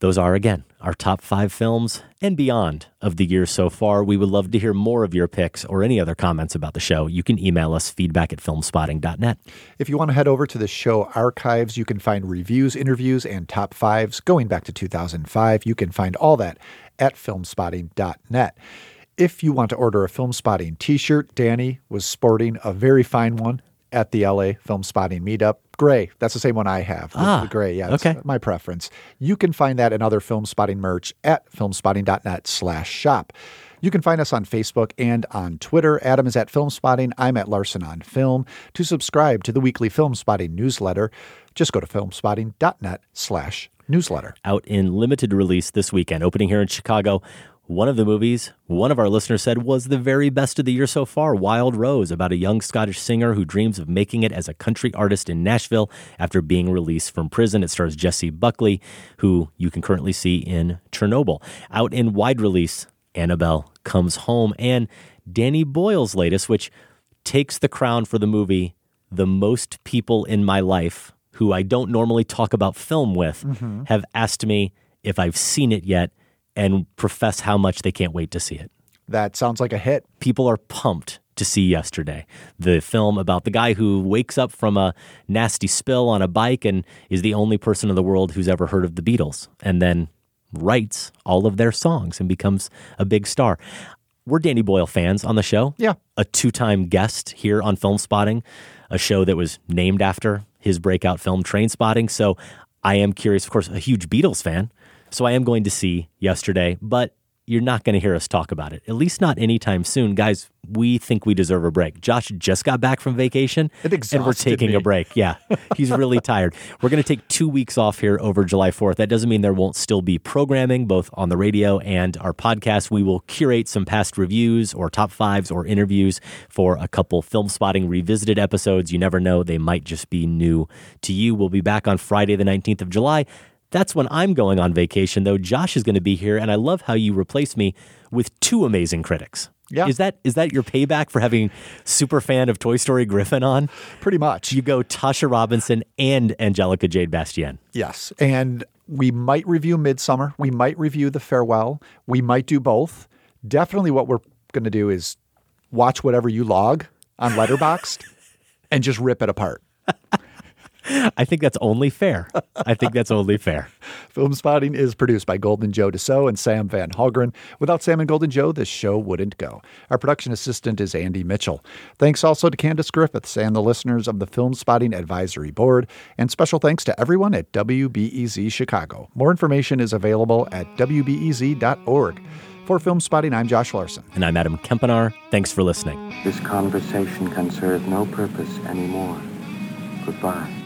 Those are, again, our top five films and beyond of the year so far. We would love to hear more of your picks or any other comments about the show. You can email us feedback at filmspotting.net. If you want to head over to the show archives, you can find reviews, interviews, and top fives going back to 2005. You can find all that at filmspotting.net. If you want to order a Film Spotting t shirt, Danny was sporting a very fine one at the LA Film Spotting meetup. Gray. That's the same one I have. The- Ah, the gray. Yeah. That's okay. my preference. You can find that and other film spotting merch at filmspotting.net slash shop. You can find us on Facebook and on Twitter. Adam is at Film Spotting. I'm at Larsen on Film. To subscribe to the weekly Film Spotting newsletter, just go to filmspotting.net slash newsletter. out in limited release this weekend, opening here in Chicago. One of the movies, one of our listeners said, was the very best of the year so far Wild Rose, about a young Scottish singer who dreams of making it as a country artist in Nashville after being released from prison. It stars Jessie Buckley, who you can currently see in Chernobyl. Out in wide release, Annabelle Comes Home, and Danny Boyle's latest, which takes the crown for the movie The Most People in My Life, who I don't normally talk about film with, Mhm. have asked me if I've seen it yet and profess how much they can't wait to see it. That sounds like a hit. People are pumped to see yesterday. The film about the guy who wakes up from a nasty spill on a bike and is the only person in the world who's ever heard of the Beatles and then writes all of their songs and becomes a big star. We're Danny Boyle fans on the show. Yeah. A two time guest here on Film Spotting. a show that was named after his breakout film, Train Spotting. So I am curious, of course, a huge Beatles fan. So I am going to see yesterday, but you're not going to hear us talk about it, at least not anytime soon. Guys, we think we deserve a break. Josh just got back from vacation and we're taking me. a break. Yeah, he's really tired. We're going to take two weeks off here over July 4th. That doesn't mean there won't still be programming, both on the radio and our podcast. We will curate some past reviews or top fives or interviews for a couple film spotting revisited episodes. You never know, they might just be new to you. We'll be back on Friday, the 19th of July. That's when I'm going on vacation, though. Josh is going to be here, and I love how you replace me with two amazing critics. Yeah. Is that is that your payback for having super fan of Toy Story Griffin on? Pretty much. You go Tasha Robinson and Angelica Jade Bastien. Yes. And we might review Midsommar. We might review The Farewell. We might do both. Definitely what we're going to do is watch whatever you log on Letterboxd and just rip it apart. I think that's only fair. I think that's only fair. Film Spotting is produced by Golden Joe Deso and Sam Van Hallgren. Without Sam and Golden Joe, this show wouldn't go. Our production assistant is Andy Mitchell. Thanks also to Candace Griffiths and the listeners of the Film Spotting Advisory Board. And special thanks to everyone at WBEZ Chicago. More information is available at WBEZ.org. For Film Spotting, I'm Josh Larsen. And I'm Adam Kempenaar. Thanks for listening. This conversation can serve no purpose anymore. Goodbye.